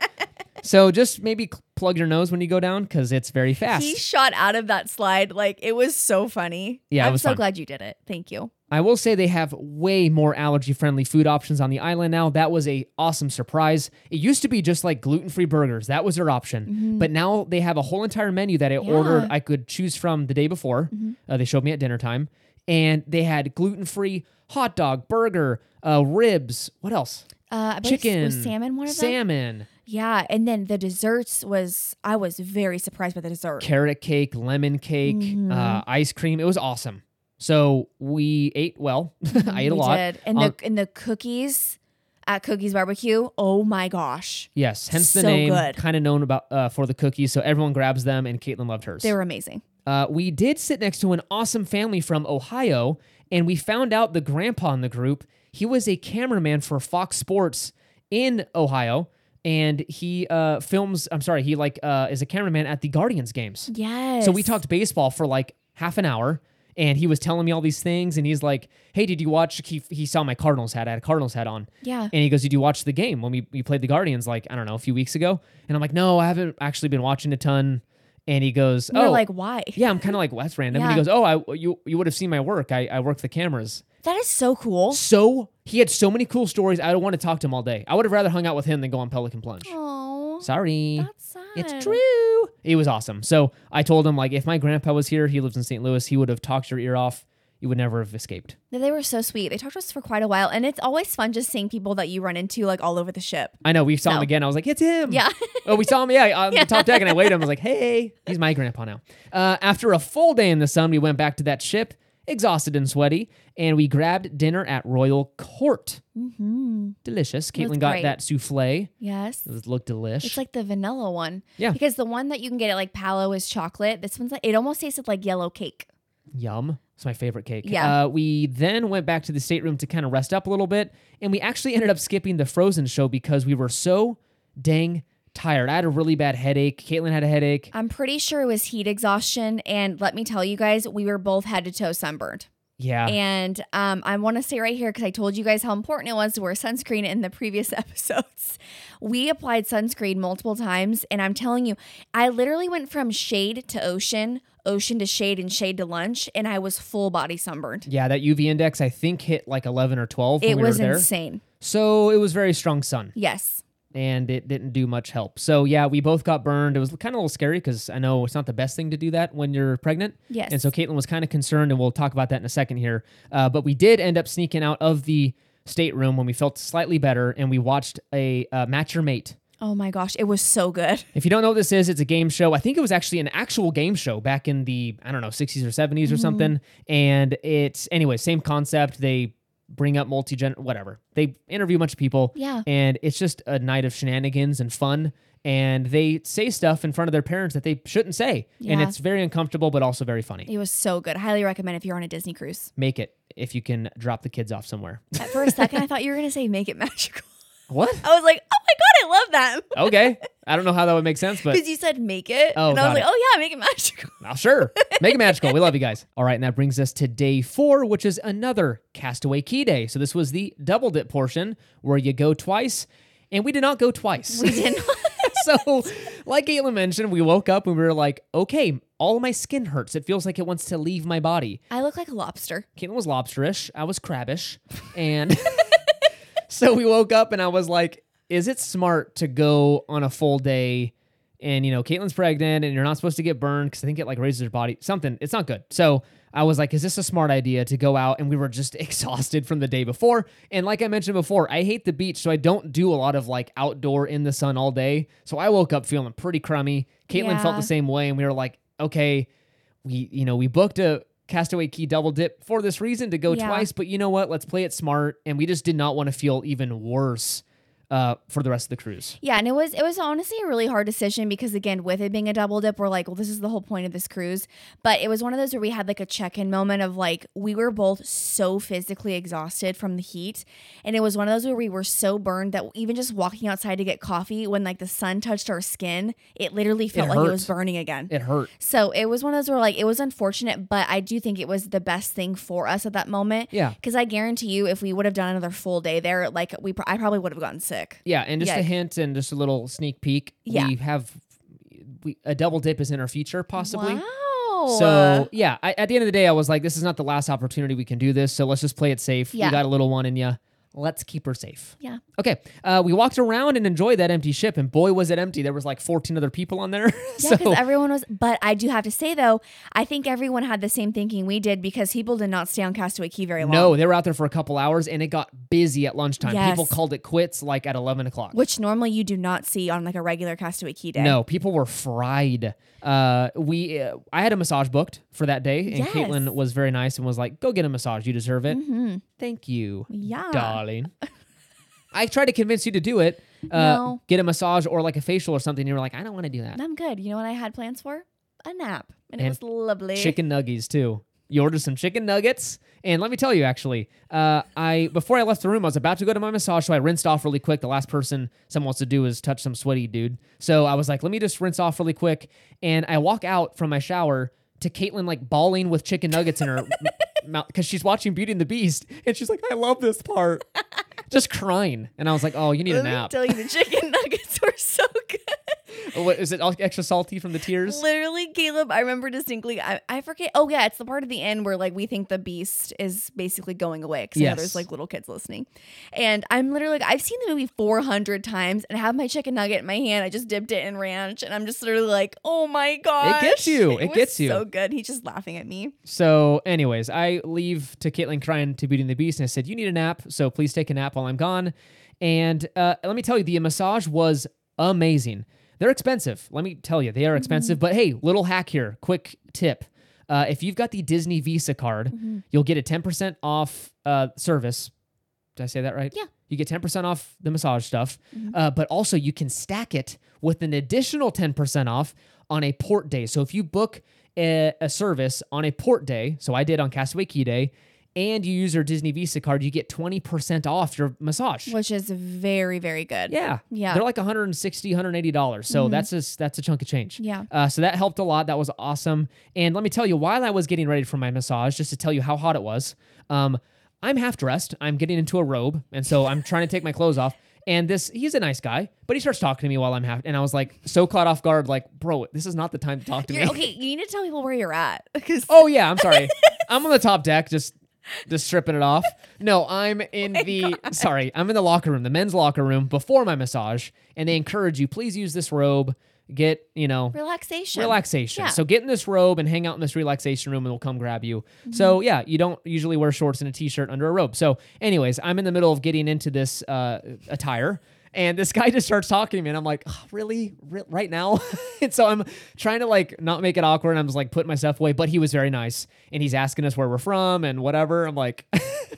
so just maybe plug your nose when you go down because it's very fast. He shot out of that slide. Like it was so funny. Yeah, I'm was so fun. glad you did it. Thank you. I will say they have way more allergy-friendly food options on the island now. That was a awesome surprise. It used to be just like gluten-free burgers. That was their option. But now they have a whole entire menu that I ordered. I could choose from the day before. Uh, they showed me at dinner time, and they had gluten-free hot dog, burger, uh, ribs. What else? Uh, Chicken, salmon one of them. salmon. Yeah, and then the desserts was I was very surprised by the dessert. carrot cake, lemon cake, Mm-hmm. uh, ice cream. It was awesome. So we ate well. I ate a We lot. did. And Um, the and the cookies at Cookies Barbecue. Oh my gosh, yes, hence the so name. good. Kind of known about uh, for the cookies. So everyone grabs them, and Caitlin loved hers. they were amazing. Uh, we did sit next to an awesome family from Ohio, and we found out the grandpa in the group. He was a cameraman for Fox Sports in Ohio, and he uh, films. I'm sorry, he like uh, is a cameraman at the Guardians games. Yes. So we talked baseball for like half an hour, and he was telling me all these things. And he's like, "Hey, did you watch?" He, he saw my Cardinals hat. I had a Cardinals hat on. Yeah. And he goes, "Did you watch the game when we, we played the Guardians? Like I don't know, a few weeks ago?" And I'm like, "No, I haven't actually been watching a ton." And he goes, "Oh, like why? yeah." I'm kind of like, well, "That's random." And he Yeah. goes, "Oh, I you you would have seen my work. I I work the cameras." That is so cool. So he had so many cool stories. I don't want to talk to him all day. I would have rather hung out with him than go on Pelican Plunge. Oh, Sorry. that's sad. It's true. It was awesome. So I told him like if my grandpa was here, he lives in St. Louis, he would have talked your ear off. You would never have escaped. They were so sweet. They talked to us for quite a while, and it's always fun just seeing people that you run into like all over the ship. I know we saw him again. I was like, it's him. Yeah. oh, we saw him. Yeah, on the top deck, and I waved him. I was like, hey, he's my grandpa now. Uh, after a full day in the sun, we went back to that ship, exhausted and sweaty, and we grabbed dinner at Royal Court. mm-hmm. Delicious. Caitlin got great. that souffle. Yes. It was, looked delish. It's like the vanilla one. Yeah. Because the one that you can get at like Palo is chocolate. This one's like it almost tasted like yellow cake. Yum. It's my favorite cake. Yeah. Uh, we then went back to the stateroom to kind of rest up a little bit, and we actually ended up skipping the Frozen show because we were so dang tired. I had a really bad headache. Caitlin had a headache. I'm pretty sure it was heat exhaustion. And let me tell you guys, we were both head to toe sunburned. Yeah. And um, I want to say right here, because I told you guys how important it was to wear sunscreen in the previous episodes. We applied sunscreen multiple times. And I'm telling you, I literally went from shade to ocean, ocean to shade, and shade to lunch. And I was full body sunburned. yeah, that UV index I think hit like 11 or 12 when It we was were there. insane. So it was very strong sun, Yes. And it didn't do much help. So yeah, we both got burned. It was kind of a little scary because I know it's not the best thing to do that when you're pregnant. Yes. And so Caitlin was kind of concerned, and we'll talk about that in a second here. Uh, but we did end up sneaking out of the stateroom when we felt slightly better, and we watched a uh, Match Your Mate. Oh my gosh, it was so good. If you don't know what this is, it's a game show. I think it was actually an actual game show back in the I don't know 60s or 70s Mm-hmm. or something. And it's anyway same concept. They bring up multi gen whatever. They interview a bunch of people. Yeah. And it's just a night of shenanigans and fun. And they say stuff in front of their parents that they shouldn't say. And it's very uncomfortable, but also very funny. It was so good. Highly recommend if you're on a Disney cruise. Make it if you can drop the kids off somewhere. For a second, I thought you were going to say make it magical. What? I was like, oh my god, I love that. Okay. I don't know how that would make sense, but Because you said make it, Oh, and I was like, it. oh yeah, make it magical. Oh, sure. Make it magical. We love you guys. All right, and that brings us to day four, which is another Castaway Cay Day. So this was the double dip portion where you go twice, and we did not go twice. We didn't. so, like Caitlin mentioned, we woke up and we were like, okay, all of my skin hurts. It feels like it wants to leave my body. I look like a lobster. Caitlin was lobsterish. I was crabbish. And so we woke up and I was like, is it smart to go on a full day? And, you know, Caitlin's pregnant and you're not supposed to get burned because I think it like raises your body. Something. It's not good. So I was like, is this a smart idea to go out? And we were just exhausted from the day before. And like I mentioned before, I hate the beach. So I don't do a lot of like outdoor in the sun all day. So I woke up feeling pretty crummy. Caitlin felt the same way. And we were like, okay, we you know we booked a Castaway Cay double dip for this reason to go Yeah. twice but you know what let's play it smart and we just did not want to feel even worse uh, for the rest of the cruise Yeah, and it was it was honestly a really hard decision because again, with it being a double dip, we're like, well, this is the whole point of this cruise. But it was one of those where we had like a check-in moment of like we were both so physically exhausted from the heat, and it was one of those where we were so burned that even just walking outside to get coffee when like the sun touched our skin, it literally felt like it was burning again. it hurt So it was one of those where like it was unfortunate, but I do think it was the best thing for us at that moment. Yeah. Because I guarantee you, if we would have done another full day there, like we, pr- I probably would have gotten sick. Yeah and just a hint and just a little sneak peek Yeah. we have we, a double dip is in our future possibly Wow. So yeah, I, at the end of the day, I was like, "This is not the last opportunity we can do this. So let's just play it safe. Yeah. We got a little one in you. Let's keep her safe." yeah. Okay, uh, we walked around and enjoyed that empty ship, and boy, was it empty. There was like 14 other people on there. Yeah, so because everyone was. But I do have to say though, I think everyone had the same thinking we did because people did not stay on Castaway Cay very long. no, they were out there for a couple hours, and it got busy at lunchtime. Yes. People called it quits like at 11 o'clock. which normally you do not see on like a regular Castaway Cay day. No, people were fried. Uh, we, uh, I had a massage booked for that day, and Yes. Caitlin was very nice and was like, "Go get a massage. You deserve it. Mhm. Thank you, Yeah. Darling." I tried to convince you to do it. Uh, No. Get a massage or like a facial or something. You were like, I don't want to do that. I'm good. You know what I had plans for? A nap, and, And it was lovely. Chicken nuggies too. You ordered some chicken nuggets, and let me tell you, actually, uh, I before I left the room, I was about to go to my massage, so I rinsed off really quick. The last person someone wants to do is touch some sweaty dude, so I was like, let me just rinse off really quick, and I walk out from my shower to Caitlin like bawling with chicken nuggets in her mouth because she's watching Beauty and the Beast, and she's like, I love this part, just crying, and I was like, oh, you need a Let me nap. tell you, the chicken nuggets were so good. What is it? Extra salty from the tears? Literally, Caleb, I remember distinctly. I, I forget. Oh yeah, it's the part of the end where like we think the beast is basically going away because Yes. there's like little kids listening, and I'm literally like I've seen the movie 400 times and I have my chicken nugget in my hand. I just dipped it in ranch, and I'm just literally like, oh my god, It gets you. It was gets you. So good. He's just laughing at me. So, anyways, I leave to Caitlin crying to Beauty and the Beast, and I said, "You need a nap, so please take a nap while I'm gone." And uh, let me tell you, the massage was amazing. They're expensive. Let me tell you, they are expensive. But hey, little hack here, quick tip: uh, if you've got the Disney Visa card, you'll get a 10% off uh, service. Did I say that right? Yeah. You get 10% off the massage stuff, uh, but also you can stack it with an additional 10% off on a port day. So if you book a, a service on a port day, so I did on Castaway Cay Day, and you use your Disney Visa card, you get 20% off your massage. Which is very, very good. Yeah. Yeah. Mm-hmm. They're like 160 $180. So that's a, that's a chunk of change. Yeah. Uh, so that helped a lot. That was awesome. And let me tell you, while I was getting ready for my massage, just to tell you how hot it was, um, I'm half dressed. I'm getting into a robe. And so I'm trying to take my clothes off. And this, he's a nice guy, but he starts talking to me while I'm half. And I was like, so caught off guard, like, bro, this is not the time to talk to You're, me. okay, you need to tell people where you're at Oh yeah, I'm sorry. I'm on the top deck, just just stripping it off. No, I'm in the sorry, I'm in the locker room, the men's locker room before my massage, and they encourage you, please use this robe, get you know relaxation. relaxation. Yeah. So get in this robe and hang out in this relaxation room, and we'll come grab you. So Mm-hmm. yeah, you don't usually wear shorts and a t-shirt under a robe. So, anyways, I'm in the middle of getting into this uh, attire. And this guy just starts talking to me, and I'm like, "Oh, really, Re- right now? and so I'm trying to like not make it awkward. And I'm just like putting myself away, but he was very nice, and he's asking us where we're from and whatever. I'm like,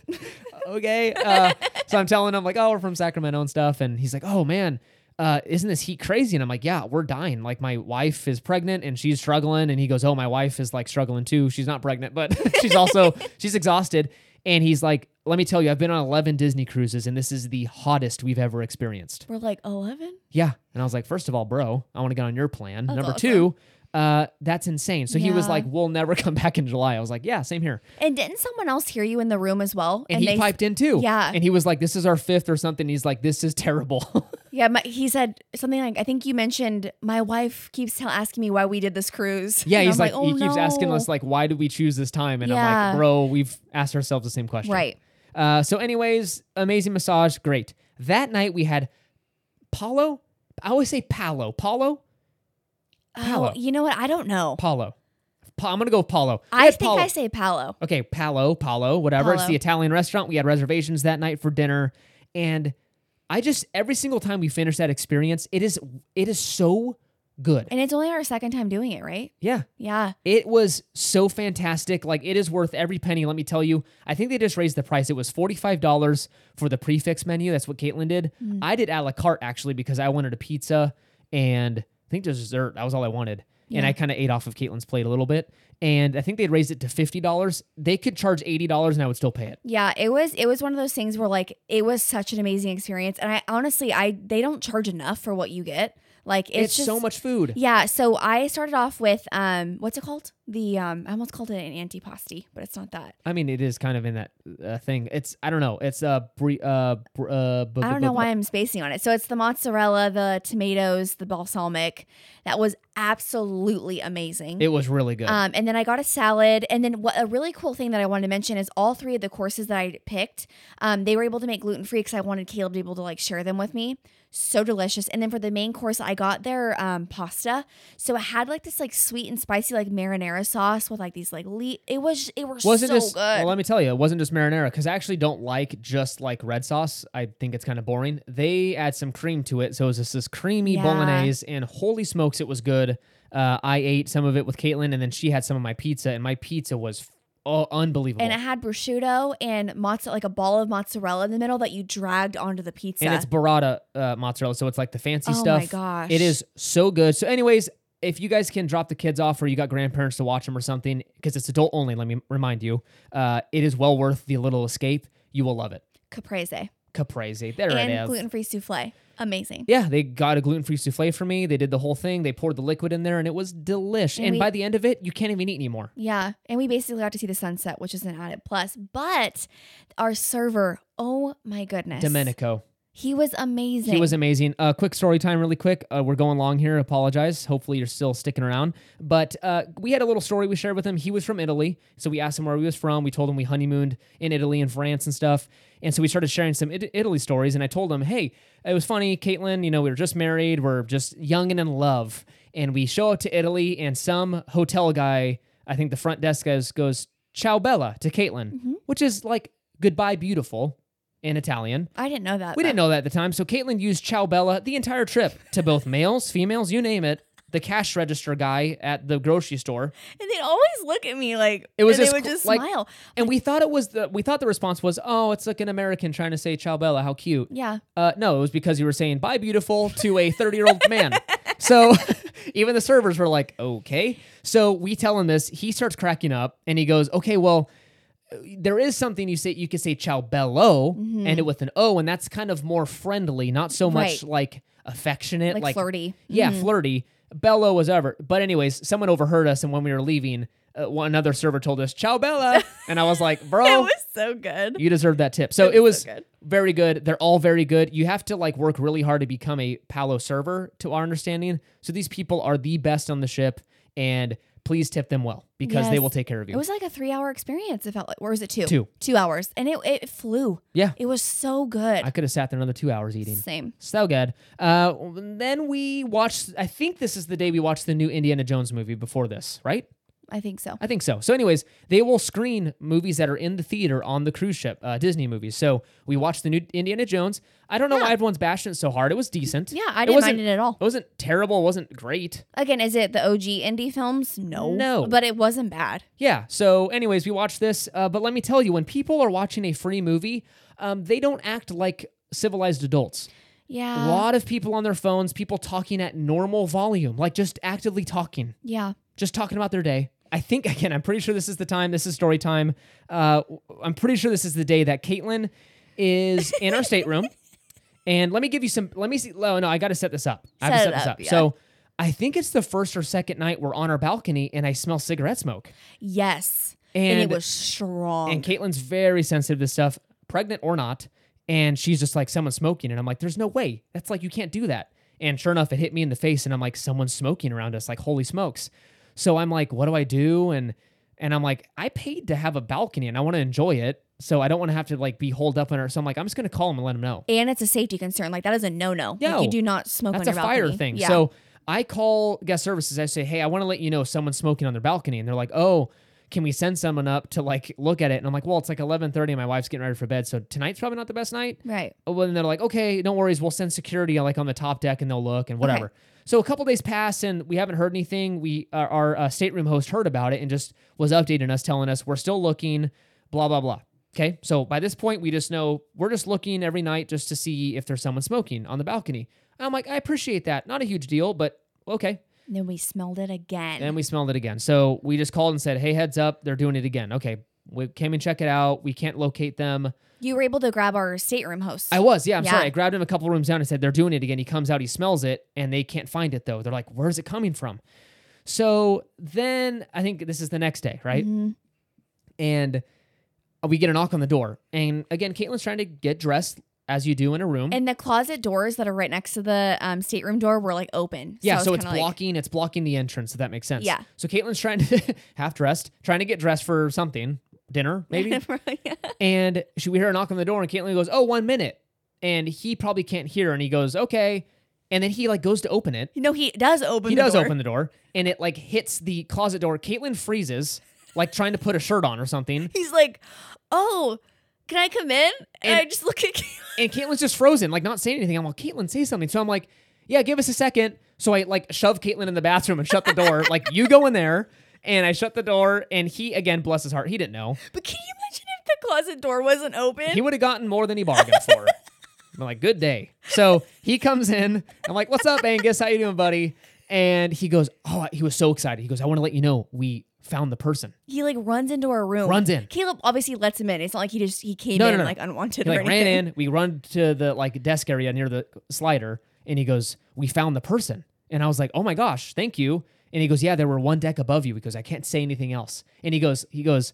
okay. Uh, so I'm telling him like, oh, we're from Sacramento and stuff, and he's like, oh man, uh, isn't this heat crazy? And I'm like, yeah, we're dying. Like my wife is pregnant and she's struggling, and he goes, oh, my wife is like struggling too. She's not pregnant, but she's also she's exhausted. And he's like, let me tell you, I've been on 11 Disney cruises, and this is the hottest we've ever experienced. We're like 11? Yeah. And I was like, first of all, bro, I want to get on your plan. Number two, uh, that's insane. So he was Yeah. like, we'll never come back in July. I was like, yeah, same here. And didn't someone else hear you in the room as well? And, he they, piped in too. Yeah. And he was like, this is our fifth or something. He's like, this is terrible. Yeah, my, he said something like, I think you mentioned my wife keeps tell, asking me why we did this cruise. yeah. And He's I'm like, oh, he keeps asking us, like, why did we choose this time? And I'm Yeah. like, bro, we've asked ourselves the same question. Right. Uh, so, anyways, amazing massage. Great. That night we had Paulo. I always say Palo. Paulo? Palo. Oh, you know what? I don't know. Paulo. Pa- I'm going to go with Paulo. We I think Paulo. I say Palo. Okay, Palo, Palo, whatever. It's the Italian restaurant. We had reservations that night for dinner, and I just every single time we finish that experience, it is it is so good. And it's only our second time doing it, right? Yeah, Yeah. it was so fantastic. Like it is worth every penny. Let me tell you. I think they just raised the price. It was forty five dollars for the prefix menu. That's what Caitlin did. Mm. I did a la carte actually because I wanted a pizza and I think dessert. That was all I wanted. And I kind of ate off of Caitlin's plate a little bit. And I think they'd raised it to fifty dollars. They could charge eighty dollars and I would still pay it. Yeah, it was it was one of those things where like it was such an amazing experience and I honestly I they don't charge enough for what you get. Like it's, It's, just so much food. Yeah, so I started off with um what's it called? The um I almost called it an antipasti, but it's not that. I mean, it is kind of in that uh, thing. It's I don't know. It's uh, brie, uh, br- uh bu- I don't know why I'm spacing on it. So it's the mozzarella, the tomatoes, the balsamic. That was absolutely amazing. It was really good. Um, and then I got a salad. And then what a really cool thing that I wanted to mention is all three of the courses that I picked, um, they were able to make gluten free because I wanted Caleb to be able to like share them with me. So delicious. And then for the main course, I got their um, pasta. So it had like this like sweet and spicy like marinara sauce with like these like le- it was it was wasn't so just good. well, let me tell you, it wasn't just marinara because I actually don't like just like red sauce. I think it's kind of boring. They add some cream to it, so it was just this creamy Yeah. bolognese, and holy smokes, it was good. Uh, I ate some of it with Caitlin, and then she had some of my pizza, and my pizza was oh, unbelievable. and it had prosciutto and mozzarella, like a ball of mozzarella in the middle that you dragged onto the pizza. and it's burrata uh, mozzarella, so it's like the fancy oh stuff. my gosh. It is so good. So, anyways, if you guys can drop the kids off or you got grandparents to watch them or something, because it's adult only, let me remind you, uh, it is well worth the little escape. You will love it. caprese Caprese. There it and is. gluten free souffle. Amazing. Yeah, they got a gluten free souffle for me. They did the whole thing. They poured the liquid in there and it was delish. And And, we- by the end of it, you can't even eat anymore. Yeah, and we basically got to see the sunset, which is an added plus. But our server, oh my goodness, Domenico. He was amazing. He was amazing. Uh, quick story time, really quick. Uh, we're going long here. Apologize. Hopefully, you're still sticking around. But uh, we had a little story we shared with him. He was from Italy, so we asked him where he was from. We told him we honeymooned in Italy and France and stuff. And so we started sharing some It- Italy stories. And I told him, hey, it was funny, Caitlin. You know, we were just married. We're just young and in love. And we show up to Italy, and some hotel guy, I think the front desk guy goes "Ciao Bella" to Caitlin, Mm-hmm. which is like "Goodbye, beautiful" in Italian. I didn't know that. We didn't know that at the time. So Caitlin used Ciao Bella the entire trip to both males, females, you name it. The cash register guy at the grocery store. and they'd always look at me like It was and just they would just like- smile. And we thought it was the we thought the response was, oh, it's like an American trying to say Ciao Bella, how cute. Yeah, Uh, no, it was because you were saying bye beautiful to a 30 year old man. So even the servers were like, okay. So we tell him this. He starts cracking up and he goes, okay, well, there is something you say you could say ciao bello and it with an o and that's kind of more friendly not so much Right. like affectionate like, like, flirty. yeah flirty bello was ever but anyways someone overheard us and when we were leaving uh, one another server told us ciao bella and i was like bro It was so good. you deserve that tip. So It it was was so good. very good. They're all very good. You have to like work really hard to become a Palo server, to our understanding. So these people are the best on the ship, and please tip them well because they will take care of you. It was like a three-hour experience. It felt like, or was it two? Two. Two hours, and it it flew. yeah, It was so good. I could have sat there another two hours eating. Same. So good. Uh, then we watched. I think this is the day we watched the new Indiana Jones movie. Before this, right? I think so. I think so. So, anyways, they will screen movies that are in the theater on the cruise ship, uh, Disney movies. So we watched the new Indiana Jones. I don't know why everyone's bashing it so hard. It was decent. Yeah, I It didn't wasn't- mind it at all. It wasn't terrible. It wasn't great. Again, is it the OG indie films? No. No. But it wasn't bad. Yeah. So, anyways, we watched this. Uh, but let me tell you, when people are watching a free movie, um, they don't act like civilized adults. Yeah. a lot of people on their phones, people talking at normal volume, like just actively talking, Yeah. just talking about their day. I think again, I'm pretty sure this is the time. This is story time. Uh, I'm pretty sure this is the day that Caitlin is in our stateroom. And let me give you some. Let me see. Oh no, I got to set this up. I have to Set set this up, up. yeah. So I think it's the first or second night we're on our balcony, and I smell cigarette smoke. Yes. And, And it was strong. and Caitlin's very sensitive to stuff, pregnant or not. And she's just like, someone's smoking. And I'm like, there's no way. That's like, you can't do that. And sure enough, it hit me in the face. And I'm like, someone's smoking around us. Like, holy smokes. So I'm like, what do I do? And and I'm like, I paid to have a balcony and I want to enjoy it. So I don't want to have to like be holed up in it. So I'm like, I'm just gonna call him and let him know. and it's a safety concern. Like that is a no no. No. like, you do not smoke That's on a your fire thing. Yeah. So I call guest services. I say, hey, I want to let you know someone's smoking on their balcony, and they're like, oh, can we send someone up to like look at it? And I'm like, well, it's like 11:30, and my wife's getting ready for bed, so tonight's probably not the best night. right. Oh, Well, then they're like, okay, no worries, we'll send security like on the top deck, and they'll look and whatever. So a couple days pass, and we haven't heard anything. We our, our uh, stateroom host heard about it and just was updating us, telling us we're still looking, blah blah blah. Okay, so by this point, we just know we're just looking every night just to see if there's someone smoking on the balcony. I'm like, I appreciate that. Not a huge deal, but okay. Then we smelled it again. And we smelled it again. So we just called and said, hey, heads up, they're doing it again. Okay, we came and check it out. We can't locate them. you were able to grab our stateroom host. I was, yeah. I'm Yeah. sorry. I grabbed him a couple rooms down and said they're doing it again. He comes out, he smells it, and they can't find it though. They're like, "Where's it coming from?" So then I think this is the next day, right? Mhm. And we get a knock on the door, and again, Caitlin's trying to get dressed as you do in a room. And the closet doors that are right next to the um, stateroom door were like open. yeah, was so it's kinda like- blocking. it's blocking the entrance. If that makes sense. Yeah. So Caitlin's trying to half dressed, trying to get dressed for something, dinner maybe. Yeah. And she, we hear a knock on the door, and Caitlin goes, "Oh, one minute." And he probably can't hear, and he goes, "Okay." And then he like goes to open it. You know, he does open. he the does door. open the door, and it like hits the closet door. Caitlin freezes, like trying to put a shirt on or something, He's like, "Oh, can I come in?" And, And- I just look at. Caitlin. And Caitlin's just frozen, like not saying anything. I'm like, "Caitlin, say something." So I'm like, "Yeah, give us a second. So I like shove Caitlin in the bathroom and shut the door. like, you go in there. And I shut the door, and he again, bless his heart, he didn't know. But can you imagine if the closet door wasn't open? He would have gotten more than he bargained for. I'm like, good day. So he comes in. I'm like, what's up, Angus? How you doing, buddy? And he goes, oh, he was so excited. He goes, I want to let you know we found the person. he like runs into our room. Runs in. Caleb obviously lets him in. It's not like he just he came No, no, in no. like unwanted He or like anything. ran in. We run to the like desk area near the slider, and he goes, we found the person. And I was like, oh my gosh, thank you. And he goes, yeah, there were one deck above you He goes, I can't say anything else. And he goes, he goes,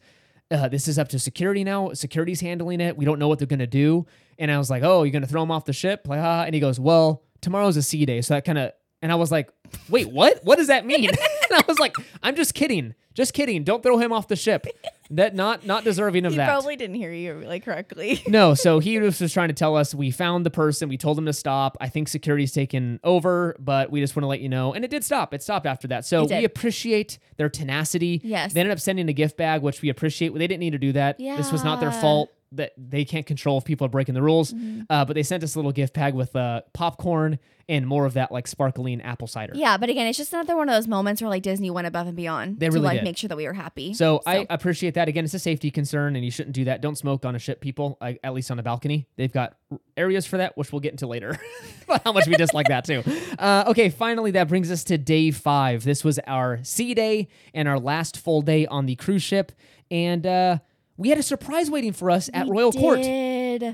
uh, this is up to security now. Security's handling it. We don't know what they're gonna do. And I was like, oh, you're gonna throw him off the ship? Like, ah. And he goes, well, tomorrow's a sea day, so that kind of. And I was like, wait, what? What does that mean? and I was like, I'm just kidding, just kidding. Don't throw him off the ship. That not not deserving of He that. probably didn't hear you really correctly. No, so he was just trying to tell us we found the person. We told him to stop. I think security's taken over, but we just want to let you know. And it did stop. It stopped after that. So we appreciate their tenacity. Yes. They ended up sending a gift bag, which we appreciate. They didn't need to do that. Yeah. This was not their fault. That they can't control if people are breaking the rules. Mm-hmm. Uh, but they sent us a little gift bag with uh, popcorn and more of that like sparkling apple cider. yeah, but again, it's just another one of those moments where like Disney went above and beyond They to really like did. make sure that we were happy. So, I appreciate that. Again, it's a safety concern, and you shouldn't do that. Don't smoke on a ship, people. I, at least on a balcony, they've got areas for that, which we'll get into later. But how much we dislike that too. Uh, okay, finally, that brings us to day five. This was our sea day and our last full day on the cruise ship, and uh, we had a surprise waiting for us at We Royal Court.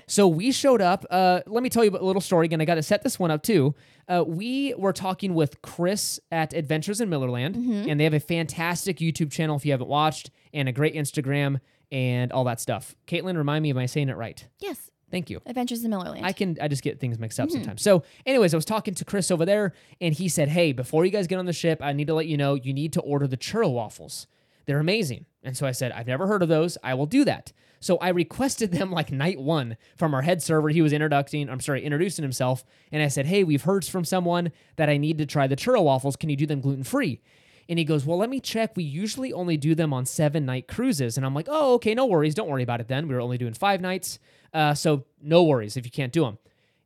So we showed up. Uh, let me tell you a little story again. I got to set this one up too. Uh, we were talking with Chris at Adventures in Millerland, Mm-hmm. and they have a fantastic YouTube channel if you haven't watched, and a great Instagram and all that stuff. Caitlin, remind me, am I saying it right? Yes, Thank you. Adventures in Millerland. I can I just get things mixed Mm-hmm. up sometimes. So, anyways, I was talking to Chris over there, and he said, "Hey, before you guys get on the ship, I need to let you know you need to order the churro waffles. They're amazing." And so I said, "I've never heard of those. I will do that." So I requested them like night one from our head server. He was introducing, I'm sorry, introducing himself, and I said, "Hey, we've heard from someone that I need to try the churro waffles. Can you do them gluten free?" And he goes, Well, let me check. We usually only do them on seven night cruises. And I'm like, Oh, okay, no worries. Don't worry about it then. We were only doing five nights. Uh, so no worries if you can't do them.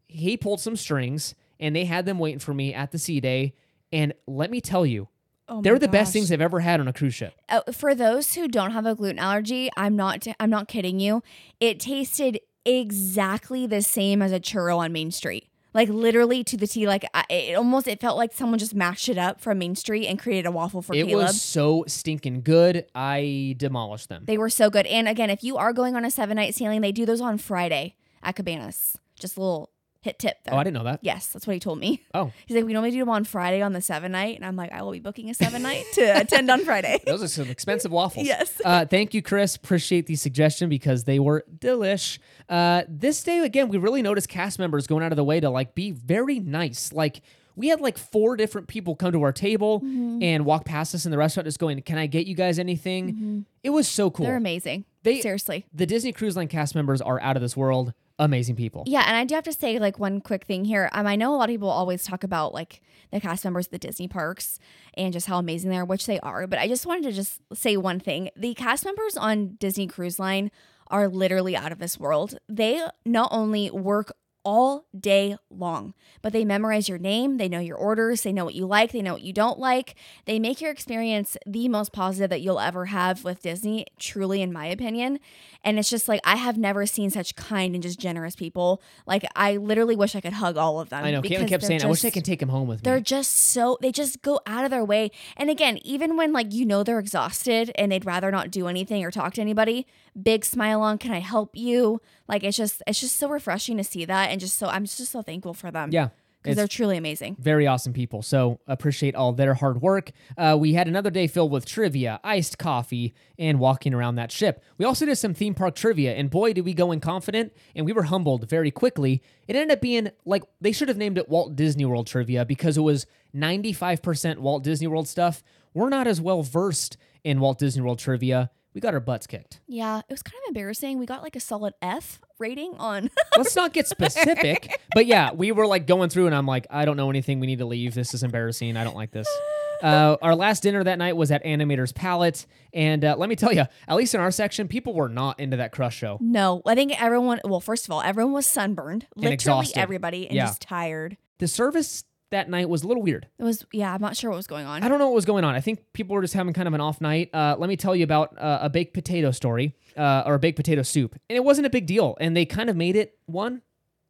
He pulled some strings and they had them waiting for me at the sea day. And let me tell you, oh they're the best things I've ever had on a cruise ship. Uh, for those who don't have a gluten allergy, I'm not. I'm not kidding you. It tasted exactly the same as a churro on Main Street. like literally to the T. Like I, it almost it felt like someone just mashed it up from Main Street and created a waffle for It Caleb. was so stinking good. I demolished them. They were so good. And again, if you are going on a seven night sailing, they do those on Friday at Cabanas. Just a little hit tip there. Oh, I didn't know that. Yes, that's what he told me. Oh, He's like, we normally do them on Friday on the seven night, and I'm like, I will be booking a seven night to attend on Friday. those are some expensive waffles. Yes. Uh, thank you, Chris. Appreciate the suggestion because they were delish. Uh, this day again, we really noticed cast members going out of the way to like be very nice. Like we had like four different people come to our table Mm-hmm. and walk past us in the restaurant, just going, "Can I get you guys anything?" It was so cool. Mm-hmm. They're amazing. They- Seriously. the Disney Cruise Line cast members are out of this world. Amazing people. Yeah, and I do have to say, like, one quick thing here. Um, I know a lot of people always talk about like the cast members of the Disney parks and just how amazing they are, which they are. But I just wanted to just say one thing: the cast members on Disney Cruise Line are literally out of this world. They not only work all day long, but they memorize your name, they know your orders, they know what you like, they know what you don't like. They make your experience the most positive that you'll ever have with Disney, truly, in my opinion. And it's just like, I have never seen such kind and just generous people. Like, I literally wish I could hug all of them. I know. Caitlin kept saying, "I wish I could take him home with me. they're just so they just go out of their way. And again, even when like you know they're exhausted and they'd rather not do anything or talk to anybody, big smile on, can I help you? Like it's just it's just so refreshing to see that and just so I'm just so thankful for them. Yeah. Because they're truly amazing. very awesome people. So appreciate all their hard work. Uh, we had another day filled with trivia, iced coffee, and walking around that ship. We also did some theme park trivia, and boy, did we go in confident, and we were humbled very quickly. It ended up being like they should have named it Walt Disney World trivia because it was 95% Walt Disney World stuff. We're not as well versed in Walt Disney World trivia. We got our butts kicked. Yeah, it was kind of embarrassing. We got like a solid F rating on Let's not get specific, but yeah, we were like going through, and I'm like, I don't know anything. We need to leave. This is embarrassing. I don't like this. Uh, our last dinner that night was at Animator's Palate, and uh, let me tell you, at least in our section, people were not into that crush show. No, I think everyone well, first of all, everyone was sunburned. Literally exhausted. everybody and Yeah. just tired. The service that night was a little weird. It was yeah, I'm not sure what was going on. I don't know what was going on. I think people were just having kind of an off night. Uh, let me tell you about uh, a baked potato story, uh, or a baked potato soup, and it wasn't a big deal. And they kind of made it one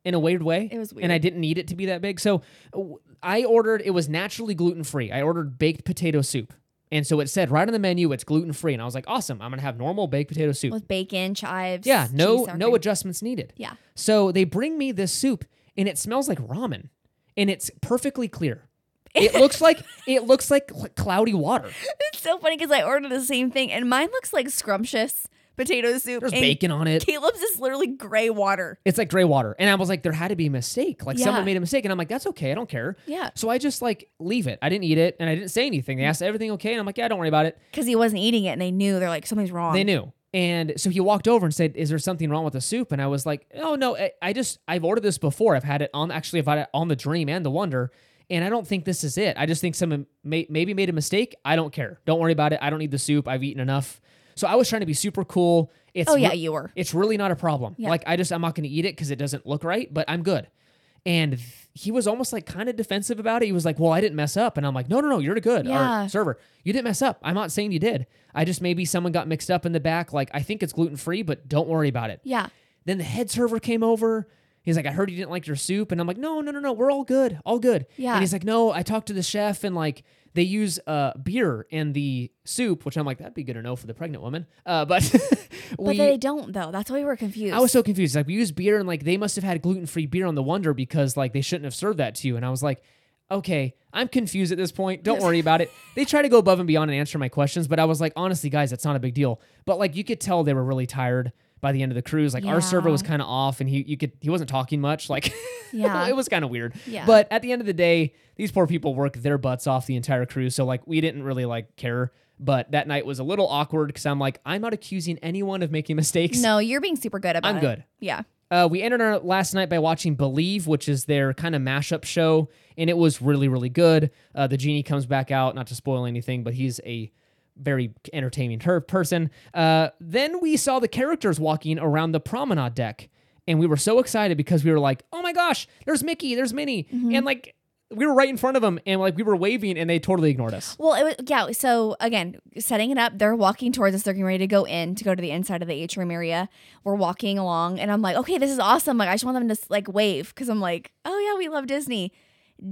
in a weird way. It was weird. and I didn't need it to be that big. So I ordered. It was naturally gluten free. I ordered baked potato soup, and so it said right on the menu it's gluten free. And I was like, awesome. I'm gonna have normal baked potato soup. With bacon, chives. yeah, no cheese, no adjustments needed. Yeah. So they bring me this soup, and it smells like ramen, and it's perfectly clear. It looks like it looks like cloudy water. It's so funny because I ordered the same thing and mine looks like scrumptious potato soup. There's and bacon on it. Caleb's is literally gray water. It's like gray water. And I was like, there had to be a mistake. Like Yeah. someone made a mistake. And I'm like, that's okay. I don't care. Yeah. So I just like leave it. I didn't eat it and I didn't say anything. They asked everything okay. And I'm like, yeah, don't worry about it. Because he wasn't eating it and they knew they're like, something's wrong. They knew. And so he walked over and said, is there something wrong with the soup? And I was like, oh, no, I, I just, I've ordered this before. I've had it on, actually, I've had it on the dream and the wonder. And I don't think this is it. I just think someone may, maybe made a mistake. I don't care. Don't worry about it. I don't need the soup. I've eaten enough. So I was trying to be super cool. It's Oh, yeah, re- you were. It's really not a problem. Yeah. Like I just I'm not going to eat it because it doesn't look right, but I'm good. And he was almost like kind of defensive about it. He was like, "Well, I didn't mess up," and I'm like, "No, no, no, you're the good." Yeah. Or server, you didn't mess up. I'm not saying you did. I just maybe someone got mixed up in the back. Like I think it's gluten free, but don't worry about it. Yeah. Then the head server came over. He's like, I heard you didn't like your soup. And I'm like, no, no, no, no. We're all good. All good. Yeah. And he's like, no, I talked to the chef and like they use uh, beer in the soup, which I'm like, that'd be good to know for the pregnant woman. Uh, but But they don't though. That's why we were confused. I was so confused. Like we use beer and like they must have had gluten free beer on the Wonder because like they shouldn't have served that to you. And I was like, okay, I'm confused at this point. Don't worry about it. They try to go above and beyond and answer my questions, but I was like, honestly, guys, that's not a big deal. But like you could tell they were really tired by the end of the cruise. Like our server was kind of off and he you could he wasn't talking much. Like Yeah. it was kind of weird. Yeah. But at the end of the day, these poor people work their butts off the entire cruise. So like we didn't really like care. But that night was a little awkward because I'm like, I'm not accusing anyone of making mistakes. No, you're being super good about I'm it. good. Yeah. Uh, we ended our last night by watching Believe, which is their kind of mashup show, and it was really, really good. Uh, the genie comes back out, not to spoil anything, but he's a very entertaining ter- person. Uh, then we saw the characters walking around the promenade deck, and we were so excited because we were like, "Oh my gosh, there's Mickey, there's Minnie," and like we were right in front of them and like we were waving and they totally ignored us. Well, it was yeah. So again, setting it up, they're walking towards us. They're getting ready to go in to go to the inside of the atrium area. We're walking along, and I'm like, okay, this is awesome. Like, I just want them to like wave because I'm like, oh yeah, we love Disney.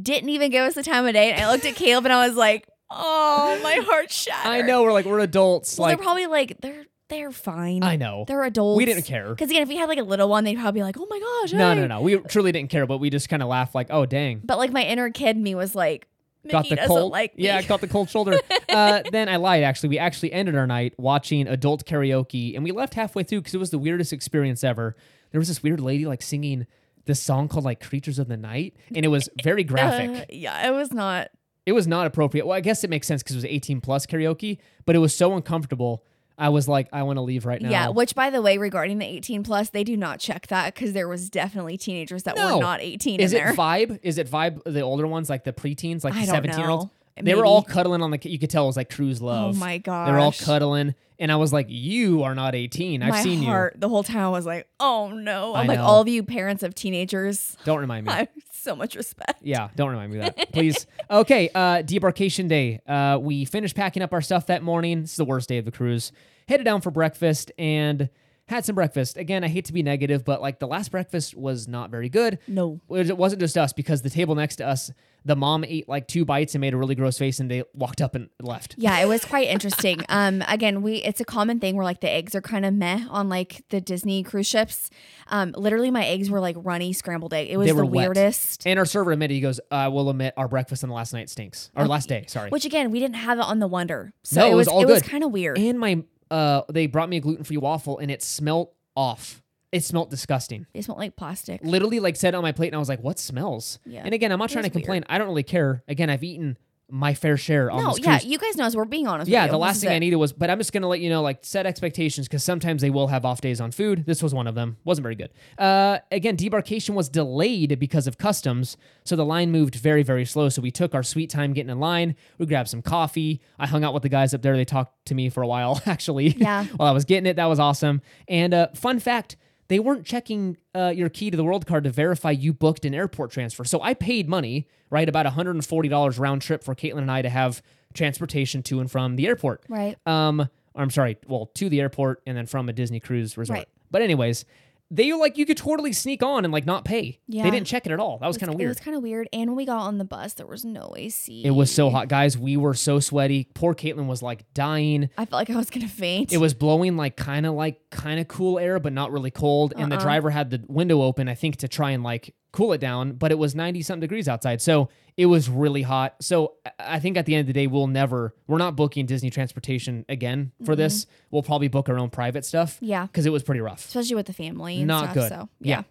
Didn't even give us the time of day. And I looked at Caleb and I was like, oh, my heart shattered. I know we're like we're adults. Well, like they're probably like they're they're fine. I know. They're adults. We didn't care. Because again, if we had like a little one, they'd probably be like, oh my gosh. No, hey." no, no. We truly didn't care, but we just kind of laughed like, oh dang. But like my inner kid me was like, Mickey got the doesn't cold. like yeah, I got the cold shoulder. uh, then I lied. Actually, we actually ended our night watching adult karaoke, and we left halfway through because it was the weirdest experience ever. There was this weird lady like singing this song called like "Creatures of the Night," and it was very graphic. Uh, yeah, it was not. It was not appropriate. Well, I guess it makes sense because it was 18 plus karaoke, but it was so uncomfortable. I was like, I want to leave right now. Yeah, which by the way, regarding the 18 plus, they do not check that because there was definitely teenagers that No. were not 18 Is in it there. Vibe? Is it Vibe? The older ones, like the preteens, like I the don't 17 year olds. They were all cuddling on the. You could tell it was like cruise oh love. Oh my god! They were all cuddling, and I was like, "You are not 18. I've My seen heart, the whole time I was like, oh no. I I'm like, know. all of you parents of teenagers. Don't remind me. I have so much respect. Yeah, don't remind me of that, please. Okay, uh, debarkation day. Uh, we finished packing up our stuff that morning. This is the worst day of the cruise. Headed down for breakfast and had some breakfast. Again, I hate to be negative, but like the last breakfast was not very good. No. It wasn't just us because the table next to us, the mom ate like two bites and made a really gross face, and they walked up and left. Yeah, it was quite interesting. Um, again, we it's a common thing where like the eggs are kind of meh on like the Disney cruise ships. Um, literally my eggs were like runny scrambled egg. It was They the wet. weirdest. And our server admitted, he goes, "I will admit, our breakfast on the last night stinks. Our last day, sorry." Which again, we didn't have it on the Wonder, so No, it it was was all it was kind of weird. and my, uh, they brought me a gluten free waffle, and it smelled off. It smelled disgusting. They smelled like plastic. literally like said on my plate and I was like, what smells? Yeah. And again, I'm not It trying to weird. complain. I don't really care. Again, I've eaten my fair share on No, yeah, cruise. you guys know us. We're being honest. yeah, with you. the last thing I needed was, but I'm just gonna let you know, like, set expectations because sometimes they will have off days on food. This was one of them. wasn't very good. Uh, again, debarkation was delayed because of customs, so the line moved very, very slow. So we took our sweet time getting in line. We grabbed some coffee. I hung out with the guys up there. They talked to me for a while, actually. Yeah. while I was getting it, that was awesome. And uh, fun fact. They weren't checking uh, your key to the world card to verify you booked an airport transfer. So I paid money, right? About $140 round trip for Caitlin and I to have transportation to and from the airport. Right. Um, I'm sorry, well, to the airport and then from a Disney cruise resort. Right. But anyways, they were like you could totally sneak on and like not pay. Yeah. They didn't check it at all. That was It kind of weird. It was kind of weird. And when we got on the bus, there was no AC. It was so hot, guys. We were so sweaty. Poor Caitlin was like dying. I felt like I was gonna faint. It was blowing like kind of like kind of cool air, but not really cold. And the Uh-uh. driver had the window open, I think, to try and like cool it down. But it was ninety something degrees outside, so it was really hot. So I- think at the end of the day, we'll never, we're not booking Disney transportation again for this. We'll probably book our own private stuff. Mm-hmm. Yeah. because it was pretty rough. especially with the family. And Not stuff, good. So yeah.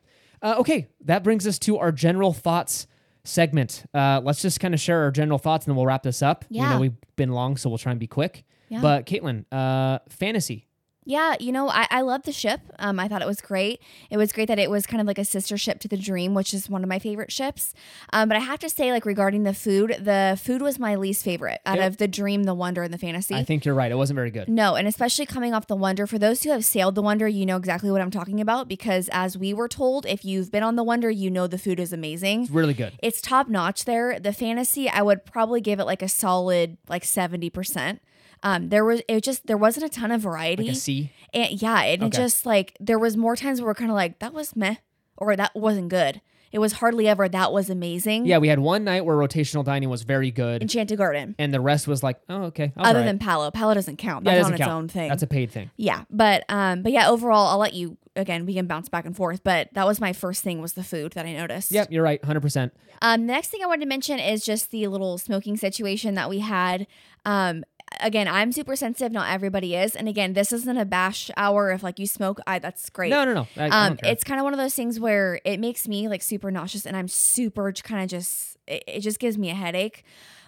Uh, okay, that brings us to our general thoughts segment. Uh, let's just kind of share our general thoughts, and then we'll wrap this up. You Yeah. know, we've been long, so we'll try and be quick. Yeah. But Caitlin, uh, fantasy. Yeah, you know, I, I love the ship. Um, I thought it was great. It was great that it was kind of like a sister ship to the Dream, which is one of my favorite ships. Um, but I have to say, like regarding the food, the food was my least favorite out Yep. of the Dream, the Wonder, and the Fantasy. I think you're right. It wasn't very good. No, and especially coming off the Wonder, for those who have sailed the Wonder, you know exactly what I'm talking about because as we were told, if you've been on the Wonder, you know the food is amazing. It's really good. It's top notch there. The fantasy, I would probably give it like a solid like 70%. Um, there was it just there wasn't a ton of variety. Like a C. And yeah, and it just like there was more times where we're kind of like that was meh or that wasn't good. It was hardly ever that was amazing. Yeah, we had one night where rotational dining was very good, Enchanted Garden. and the rest was like, oh, okay. Other right. than Palo, Palo doesn't count. yeah, That's doesn't on its count. own thing. That's a paid thing. yeah, but um, but yeah, overall, I'll let you again. We can bounce back and forth, but that was my first thing was the food that I noticed. Yep, you're right, hundred percent. Um, the next thing I wanted to mention is just the little smoking situation that we had. Um, again, I'm super sensitive. Not everybody is, and again, this isn't a bash hour. If like you smoke, I that's great. No, no, no. I, I um, don't it's kind of one of those things where it makes me like super nauseous, and I'm super kind of just it, it just gives me a headache.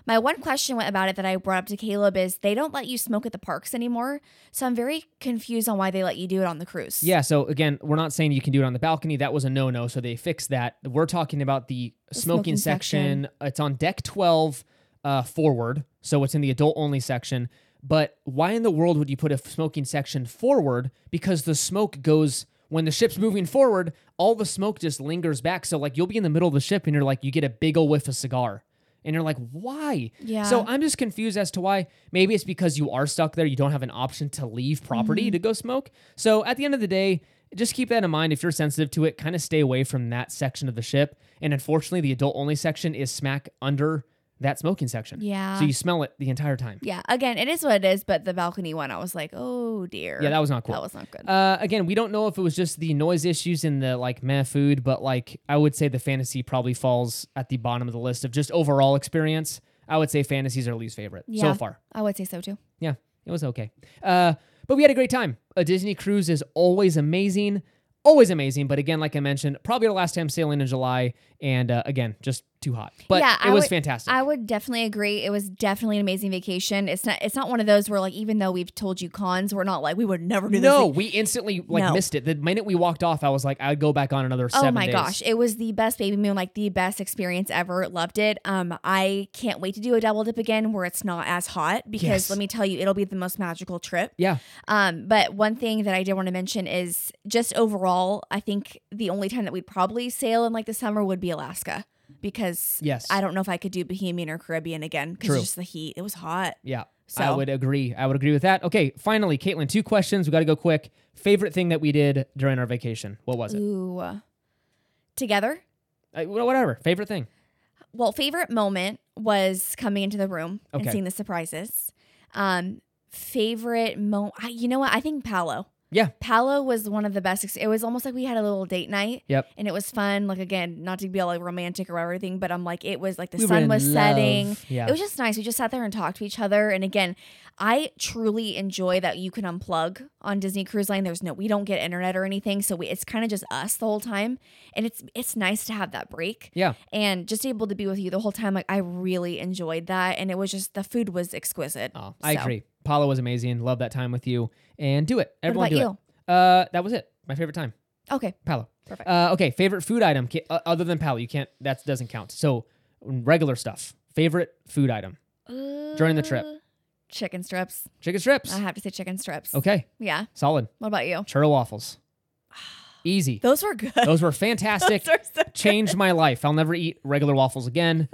My one question about it that I brought up to Caleb is they don't let you smoke at the parks anymore, so I'm very confused on why they let you do it on the cruise. Yeah, so again, we're not saying you can do it on the balcony. That was a no no, so they fixed that. We're talking about the, smoking, smoking section. It's on deck 12 uh, forward, so it's in the adult only section. But why in the world would you put a smoking section forward? Because the smoke goes when the ship's moving forward, all the smoke just lingers back. So like you'll be in the middle of the ship and you're like you get a big ol' whiff of cigar. And you're like, why? Yeah. So I'm just confused as to why. Maybe it's because you are stuck there. You don't have an option to leave property Mm-hmm. to go smoke. So at the end of the day, just keep that in mind. If you're sensitive to it, kind of stay away from that section of the ship. And unfortunately, the adult only section is smack under that smoking section. Yeah. So you smell it the entire time. Yeah. Again, it is what it is, but the balcony one, I was like, oh dear. Yeah, that was not cool. That was not good. Uh, again, we don't know if it was just the noise issues in the like meh food, but like I would say the fantasy probably falls at the bottom of the list of just overall experience. I would say fantasies are least favorite so far. I would say so too. Yeah, it was okay. Uh, but we had a great time. A Disney cruise is always amazing, always amazing. But again, like I mentioned, probably the last time sailing in July, and uh, again, just too hot. But Yeah, it I was would- fantastic. I would definitely agree. It was definitely an amazing vacation. It's not. It's not one of those where like even though we've told you cons, we're not like we would never do this. no, thing. we instantly like No. missed it. The minute we walked off, I was like, I'd go back on another seven Oh my days. gosh, it was the best baby moon, like the best experience ever. Loved it. Um, I can't wait to do a double dip again where it's not as hot because Yes. let me tell you, it'll be the most magical trip. Yeah, Um, but one thing that I did want to mention is just overall, I think the only time that we'd probably sail in like the summer would be Alaska because Yes. I don't know if I could do Bahamian or Caribbean again because just the heat. It was hot. yeah. So- I would agree. I would agree with that. Okay, finally, Caitlin, two questions. We got to go quick. Favorite thing that we did during our vacation? What was it? Ooh. Together? Uh, whatever. Favorite thing? Well, favorite moment was coming into the room and seeing the surprises. Um, favorite moment, you know what? I think Palo. Yeah. Palo was one of the best. Ex- it was almost like we had a little date night. Yep. And it was fun. Like again, not to be all like romantic or everything, but I'm like, it was like the We sun was setting. Yeah. It was just nice. We just sat there and talked to each other. And again, I truly enjoy that you can unplug on Disney Cruise Line. There's no, we don't get internet or anything, so we, it's kind of just us the whole time, and it's it's nice to have that break yeah. and just able to be with you the whole time. Like I really enjoyed that, and it was just the food was exquisite. Oh, I agree. Palo was amazing. Love that time with you. And do it. Everyone do you? it. Uh, that was it. My favorite time. Okay, Palo. Perfect. Uh, okay. Favorite food item uh, other than Palo. You can't. That doesn't count. So regular stuff. Favorite food item during the trip. Uh, chicken strips. Chicken strips. I have to say chicken strips. Okay. Yeah. Solid. What about you? Churro waffles. Easy. Those were good. Those were fantastic. Those are so good. Changed my life. I'll never eat regular waffles again.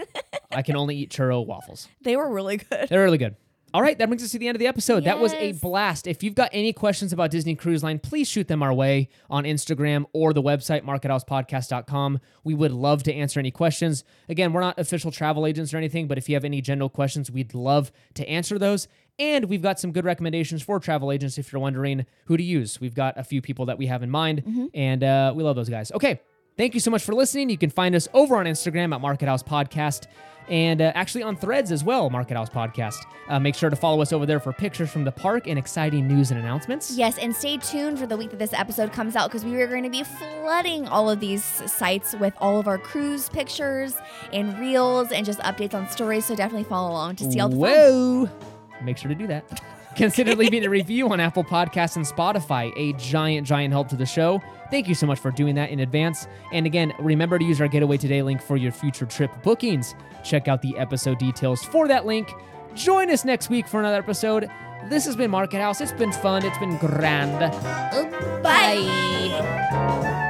I can only eat churro waffles. They were really good. They're really good. All right, that brings us to the end of the episode. That was a blast. If you've got any questions about Disney Cruise Line, please shoot them our way on Instagram or the website, markethousepodcast.com. We would love to answer any questions. Again, we're not official travel agents or anything, but if you have any general questions, we'd love to answer those. And we've got some good recommendations for travel agents if you're wondering who to use. We've got a few people that we have in mind, and uh, we love those guys. Okay, thank you so much for listening. You can find us over on Instagram at Market House Podcast and uh, actually on threads as well, Market House Podcast. Uh, make sure to follow us over there for pictures from the park and exciting news and announcements. Yes, and stay tuned for the week that this episode comes out because we are going to be flooding all of these sites with all of our cruise pictures and reels and just updates on stories. So definitely follow along to see all the fun. Whoa! Make sure to do that. Consider leaving a review on Apple Podcasts and Spotify, a giant, giant help to the show. Thank you so much for doing that in advance. And again, remember to use our Get Away Today link for your future trip bookings. Check out the episode details for that link. Join us next week for another episode. This has been Market House. It's been fun. It's been grand. Bye.